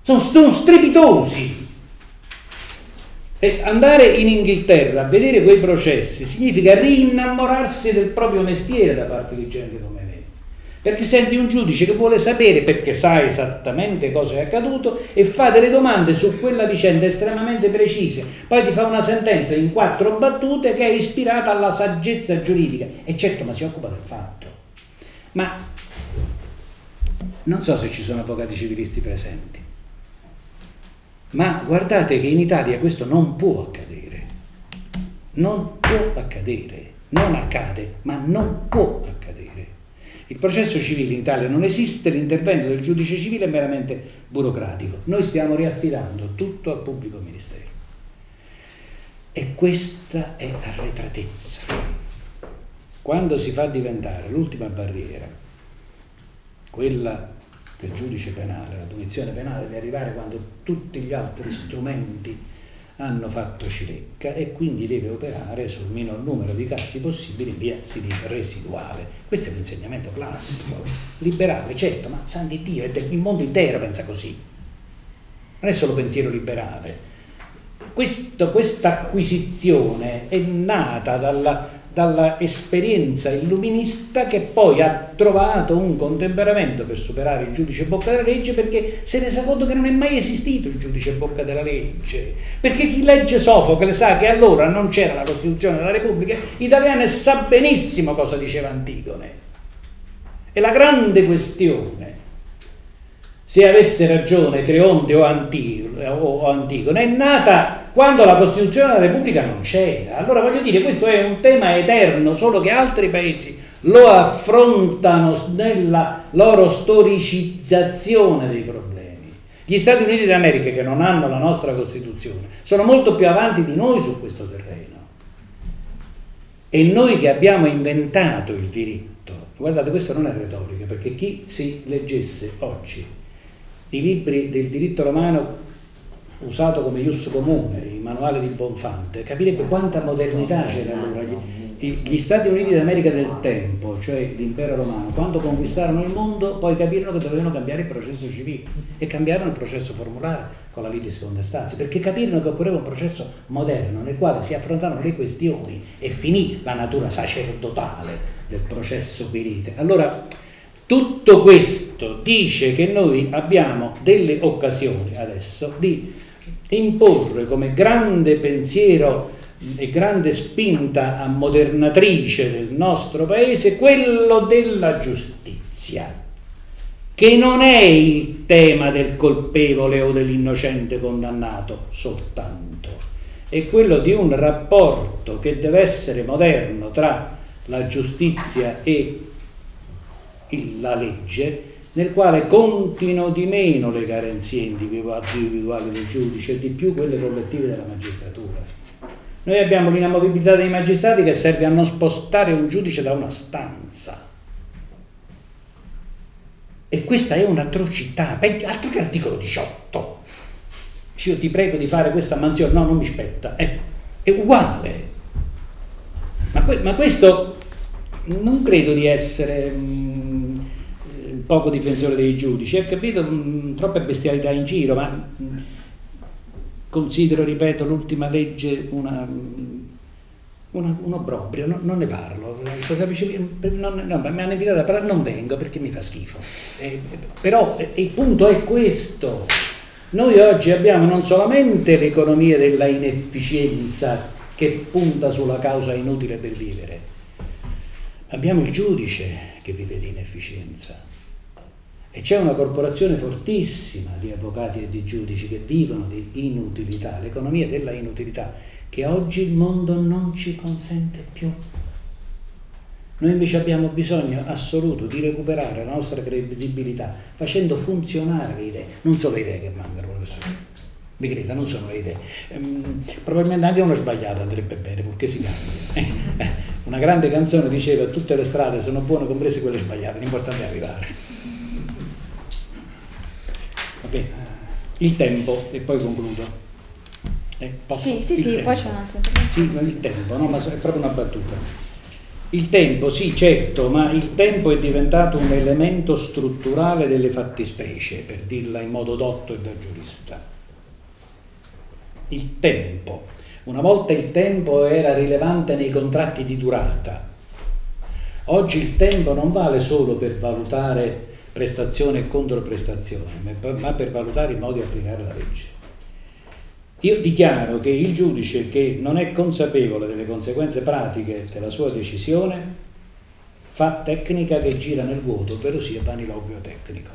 sono, sono strepitosi. E andare in Inghilterra a vedere quei processi significa rinnamorarsi del proprio mestiere da parte di gente come me. Perché senti un giudice che vuole sapere, perché sa esattamente cosa è accaduto, e fa delle domande su quella vicenda estremamente precise. Poi ti fa una sentenza in quattro battute che è ispirata alla saggezza giuridica. E certo, ma si occupa del fatto. Ma non so se ci sono avvocati civilisti presenti. Ma guardate che in Italia questo non può accadere. Non può accadere. Non accade, ma non può accadere. Il processo civile in Italia non esiste, l'intervento del giudice civile è meramente burocratico. Noi stiamo riaffidando tutto al pubblico ministero. E questa è arretratezza. Quando si fa diventare l'ultima barriera, quella del giudice penale, la punizione penale deve arrivare quando tutti gli altri strumenti hanno fatto cilecca e quindi deve operare sul minor numero di casi possibili in via, si dice, residuale. Questo è un insegnamento classico, liberale, certo, ma santi Dio, il mondo intero pensa così. Non è solo pensiero liberale. Questa acquisizione è nata dalla dalla esperienza illuminista che poi ha trovato un contemperamento per superare il giudice bocca della legge perché si è resa conto che non è mai esistito il giudice bocca della legge. Perché chi legge Sofocle sa che allora non c'era la Costituzione della Repubblica italiana e sa benissimo cosa diceva Antigone. E la grande questione, se avesse ragione Creonte o Antigone, è nata quando la Costituzione della Repubblica non c'era. Allora voglio dire, questo è un tema eterno, solo che altri paesi lo affrontano nella loro storicizzazione dei problemi. Gli Stati Uniti d'America, che non hanno la nostra Costituzione, sono molto più avanti di noi su questo terreno. E noi che abbiamo inventato il diritto, guardate, questo non è retorica, perché chi si leggesse oggi i libri del diritto romano usato come ius comune, il manuale di Bonfante, capirebbe quanta modernità c'era allora. Gli, gli Stati Uniti d'America del tempo, cioè l'impero romano, quando conquistarono il mondo, poi capirono che dovevano cambiare il processo civile e cambiarono il processo formulare con la litis contestazio, perché capirono che occorreva un processo moderno nel quale si affrontavano le questioni e finì la natura sacerdotale del processo quirite. Allora, tutto questo dice che noi abbiamo delle occasioni adesso di imporre come grande pensiero e grande spinta ammodernatrice del nostro paese quello della giustizia, che non è il tema del colpevole o dell'innocente condannato soltanto, è quello di un rapporto che deve essere moderno tra la giustizia e la legge nel quale contino di meno le garanzie individuali del giudice e di più quelle collettive della magistratura. Noi abbiamo l'inamovibilità dei magistrati che serve a non spostare un giudice da una stanza. E questa è un'atrocità, altro che articolo 18. Io ti prego di fare questa mansione, no, non mi spetta, è, è uguale. ma questo non credo di essere mm, poco difensore dei giudici, ho capito mm, troppe bestialità in giro, ma mm, considero, ripeto, l'ultima legge una, una, un obbrobrio, no, non ne parlo, non, no, mi hanno invitato a parlare, non vengo perché mi fa schifo. Eh, però eh, il punto è questo, noi oggi abbiamo non solamente l'economia della inefficienza che punta sulla causa inutile per vivere, abbiamo il giudice che vive di inefficienza e c'è una corporazione fortissima di avvocati e di giudici che vivono di inutilità, l'economia della inutilità, che oggi il mondo non ci consente più. Noi invece abbiamo bisogno assoluto di recuperare la nostra credibilità facendo funzionare le idee, non solo le idee che mancano, professore. Mi creda, non sono le idee. Ehm, probabilmente anche una sbagliata andrebbe bene, purché si cambia. Eh, una grande canzone diceva tutte le strade sono buone, comprese quelle sbagliate, l'importante è arrivare. Bene, il tempo e poi concludo. Eh, sì, sì, sì, tempo. poi c'è un altro. Sì, il tempo, no, ma è proprio una battuta. Il tempo, sì, certo, ma il tempo è diventato un elemento strutturale delle fattispecie, per dirla in modo dotto e da giurista. Il tempo. Una volta il tempo era rilevante nei contratti di durata. Oggi il tempo non vale solo per valutare prestazione e controprestazione, ma per valutare i modi di applicare la legge. Io dichiaro che il giudice che non è consapevole delle conseguenze pratiche della sua decisione fa tecnica che gira nel vuoto, però sia vaniloquio tecnico.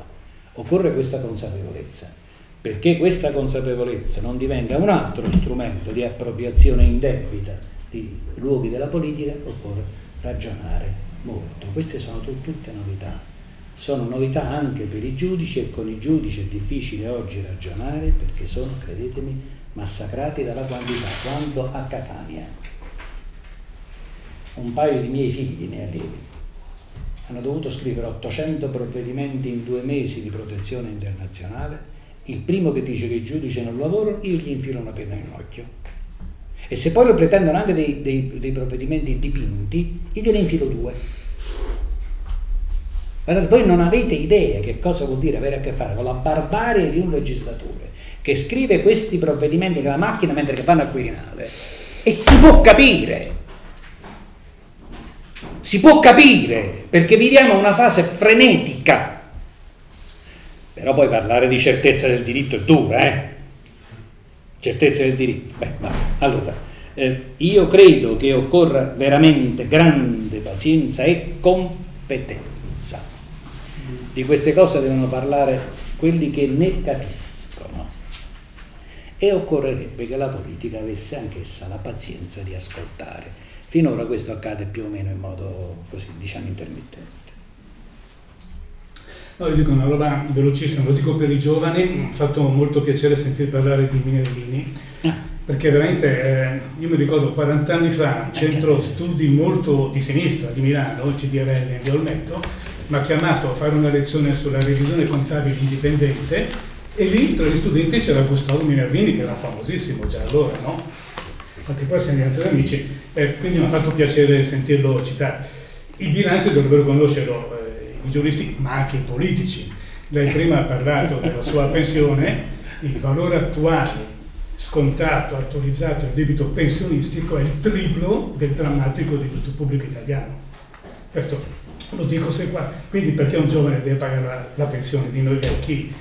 Occorre questa consapevolezza. Perché questa consapevolezza non diventa un altro strumento di appropriazione indebita di luoghi della politica, occorre ragionare molto. Queste sono tutte novità. Sono novità anche per i giudici e con i giudici è difficile oggi ragionare perché sono, credetemi, massacrati dalla quantità, quanto a Catania. Un paio di miei figli, ne allievi, hanno dovuto scrivere 800 provvedimenti in due mesi di protezione internazionale. Il primo che dice che i giudici non lavorano, io gli infilo una penna in occhio. E se poi lo pretendono anche dei, dei, dei provvedimenti dipinti, io gliene infilo due. Guardate, voi non avete idea che cosa vuol dire avere a che fare con la barbarie di un legislatore che scrive questi provvedimenti con la macchina mentre che vanno al Quirinale e si può capire. Si può capire perché viviamo una fase frenetica. Però poi parlare di certezza del diritto è dura, eh? Certezza del diritto. Beh, vabbè. Allora, eh, io credo che occorra veramente grande pazienza e competenza. Di queste cose devono parlare quelli che ne capiscono. E occorrerebbe che la politica avesse anch'essa la pazienza di ascoltare. Finora questo accade più o meno in modo così, diciamo, intermittente. No, io dico una roba velocissima, lo dico per i giovani, mi ha fatto molto piacere sentire parlare di Minervini, ah. perché veramente eh, io mi ricordo 40 anni fa, un centro studi molto di sinistra di Milano, CDRL in Via Olmetto, mi ha chiamato a fare una lezione sulla revisione contabile indipendente e lì tra gli studenti c'era Gustavo Minervini che era famosissimo già allora, no? Infatti poi siamo diventati amici, eh, quindi mi ha fatto piacere sentirlo citare. Il bilancio dovrebbero conoscerlo eh, i giuristi, ma anche i politici. Lei prima ha parlato della sua pensione, il valore attuale scontato, attualizzato il debito pensionistico è il triplo del drammatico debito pubblico italiano. Questo lo dico se qua. Quindi perché un giovane deve pagare la, la pensione di noi vecchi?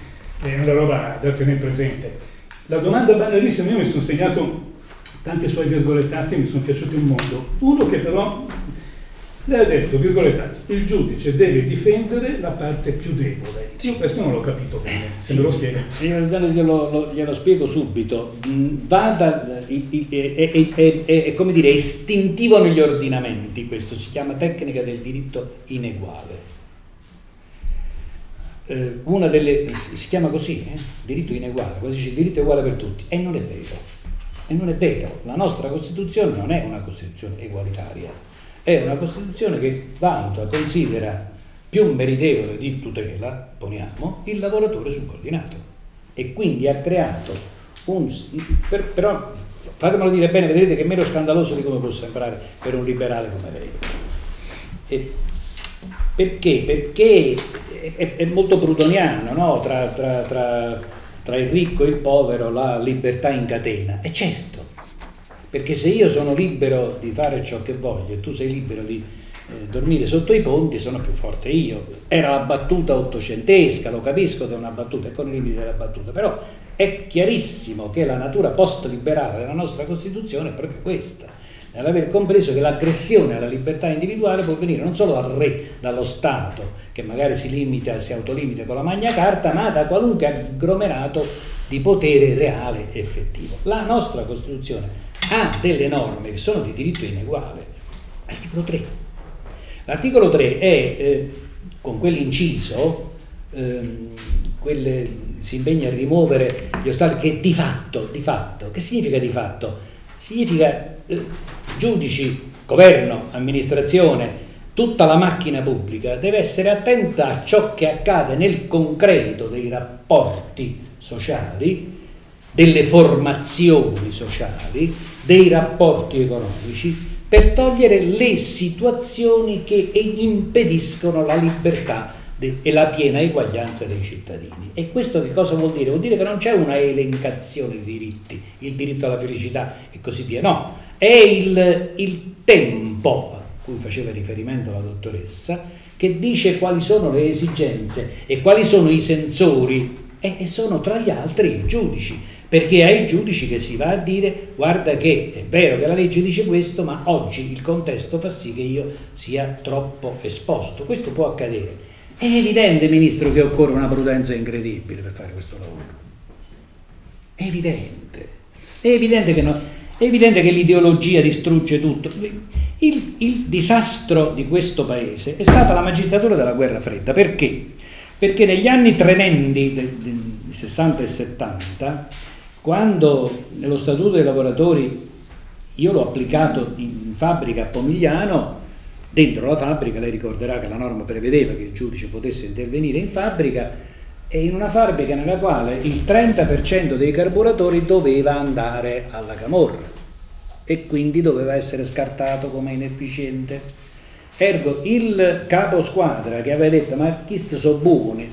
È una roba da tenere presente. La domanda banalissima, io mi sono segnato tanti suoi virgolettati mi sono piaciuti un mondo. Uno che però lei ha detto, virgolettato, il giudice deve difendere la parte più debole. Io questo non l'ho capito bene, se sì. me lo spiega. Io glielo, glielo spiego subito. Mm, vada, è, è, è, come dire, istintivo negli ordinamenti, questo si chiama tecnica del diritto ineguale. Eh, una delle, si chiama così, eh? diritto ineguale, quasi dice diritto è uguale per tutti, e non è vero. E non è vero, la nostra Costituzione non è una Costituzione egualitaria è una Costituzione che valuta, considera più meritevole di tutela, poniamo, il lavoratore subordinato e quindi ha creato un... Per, però fatemelo dire bene, vedrete che è meno scandaloso di come può sembrare per un liberale come lei. E perché? Perché è, è molto prudoniano, no? tra, tra, tra, tra, il ricco e il povero la libertà in catena. E certo, perché se io sono libero di fare ciò che voglio e tu sei libero di eh, dormire sotto i ponti, sono più forte io. Era la battuta ottocentesca, lo capisco che è una battuta, è con i limiti della battuta, però è chiarissimo che la natura post-liberale della nostra Costituzione è proprio questa, nell'aver compreso che l'aggressione alla libertà individuale può venire non solo dal re, dallo Stato, che magari si limita, si autolimita con la Magna Carta, ma da qualunque agglomerato di potere reale effettivo. La nostra Costituzione ha delle norme che sono di diritto ineguale. Articolo 3. L'articolo 3 è, eh, con quell'inciso, ehm, quelle si impegna a rimuovere gli ostacoli che di fatto, di fatto, che significa di fatto? Significa eh, giudici, governo, amministrazione, tutta la macchina pubblica deve essere attenta a ciò che accade nel concreto dei rapporti sociali, delle formazioni sociali, dei rapporti economici, per togliere le situazioni che impediscono la libertà e la piena eguaglianza dei cittadini. E questo che cosa vuol dire? Vuol dire che non c'è una elencazione di diritti, il diritto alla felicità e così via, no, è il, il tempo a cui faceva riferimento la dottoressa che dice quali sono le esigenze e quali sono i sensori e sono tra gli altri i giudici, perché ai giudici che si va a dire guarda che è vero che la legge dice questo, ma oggi il contesto fa sì che io sia troppo esposto. Questo può accadere. È evidente, Ministro, che occorre una prudenza incredibile per fare questo lavoro. È evidente. È evidente che, no, è evidente che l'ideologia distrugge tutto. Il, il, disastro di questo paese è stata la magistratura della guerra fredda. Perché? Perché negli anni tremendi del 60 e 70, quando nello Statuto dei lavoratori io l'ho applicato in fabbrica a Pomigliano, Dentro la fabbrica, lei ricorderà che la norma prevedeva che il giudice potesse intervenire in fabbrica e in una fabbrica nella quale il 30% dei carburatori doveva andare alla camorra e quindi doveva essere scartato come inefficiente. Ergo il capo squadra che aveva detto ma chi sono buoni,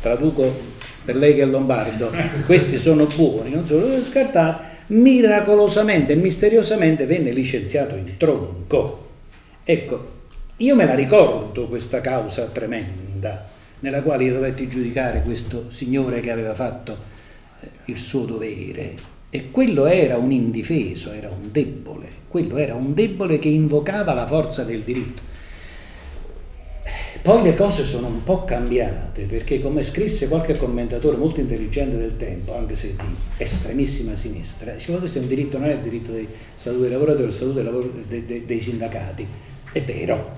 traduco per lei che è lombardo, questi sono buoni, non sono scartati, miracolosamente e misteriosamente venne licenziato in tronco. Ecco, io me la ricordo questa causa tremenda nella quale io dovetti giudicare questo signore che aveva fatto eh, il suo dovere e quello era un indifeso, era un debole, quello era un debole che invocava la forza del diritto. Poi le cose sono un po' cambiate perché come scrisse qualche commentatore molto intelligente del tempo, anche se di estremissima sinistra, si può questo è un diritto, non è il diritto dei statuti dei lavoratori, è il statuto dei, lavoro, dei, dei, dei sindacati. È vero,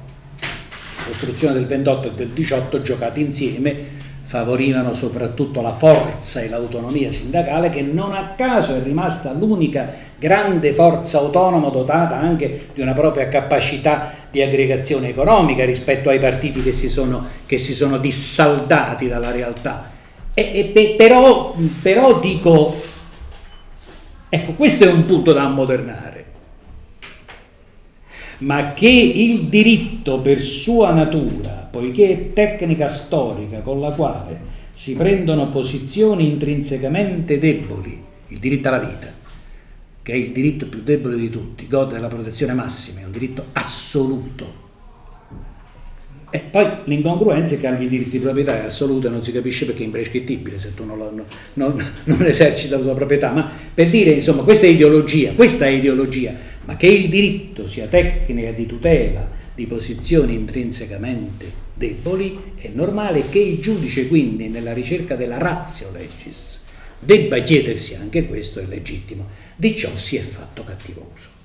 costruzione del 28 e del 18 giocati insieme favorivano soprattutto la forza e l'autonomia sindacale che non a caso è rimasta l'unica grande forza autonoma dotata anche di una propria capacità di aggregazione economica rispetto ai partiti che si sono, che si sono dissaldati dalla realtà. E, e, però, però dico, ecco, questo è un punto da ammodernare ma che il diritto per sua natura, poiché è tecnica storica con la quale si prendono posizioni intrinsecamente deboli, il diritto alla vita, che è il diritto più debole di tutti, gode della protezione massima, è un diritto assoluto. E poi l'incongruenza è che anche il diritto di proprietà è assoluto e non si capisce perché è imprescrittibile se tu non, lo, non, non eserciti la tua proprietà, ma per dire insomma questa è ideologia, questa è ideologia, ma che il diritto sia tecnica di tutela di posizioni intrinsecamente deboli, è normale che il giudice quindi nella ricerca della razio legis debba chiedersi anche questo, è legittimo, di ciò si è fatto cattivo uso.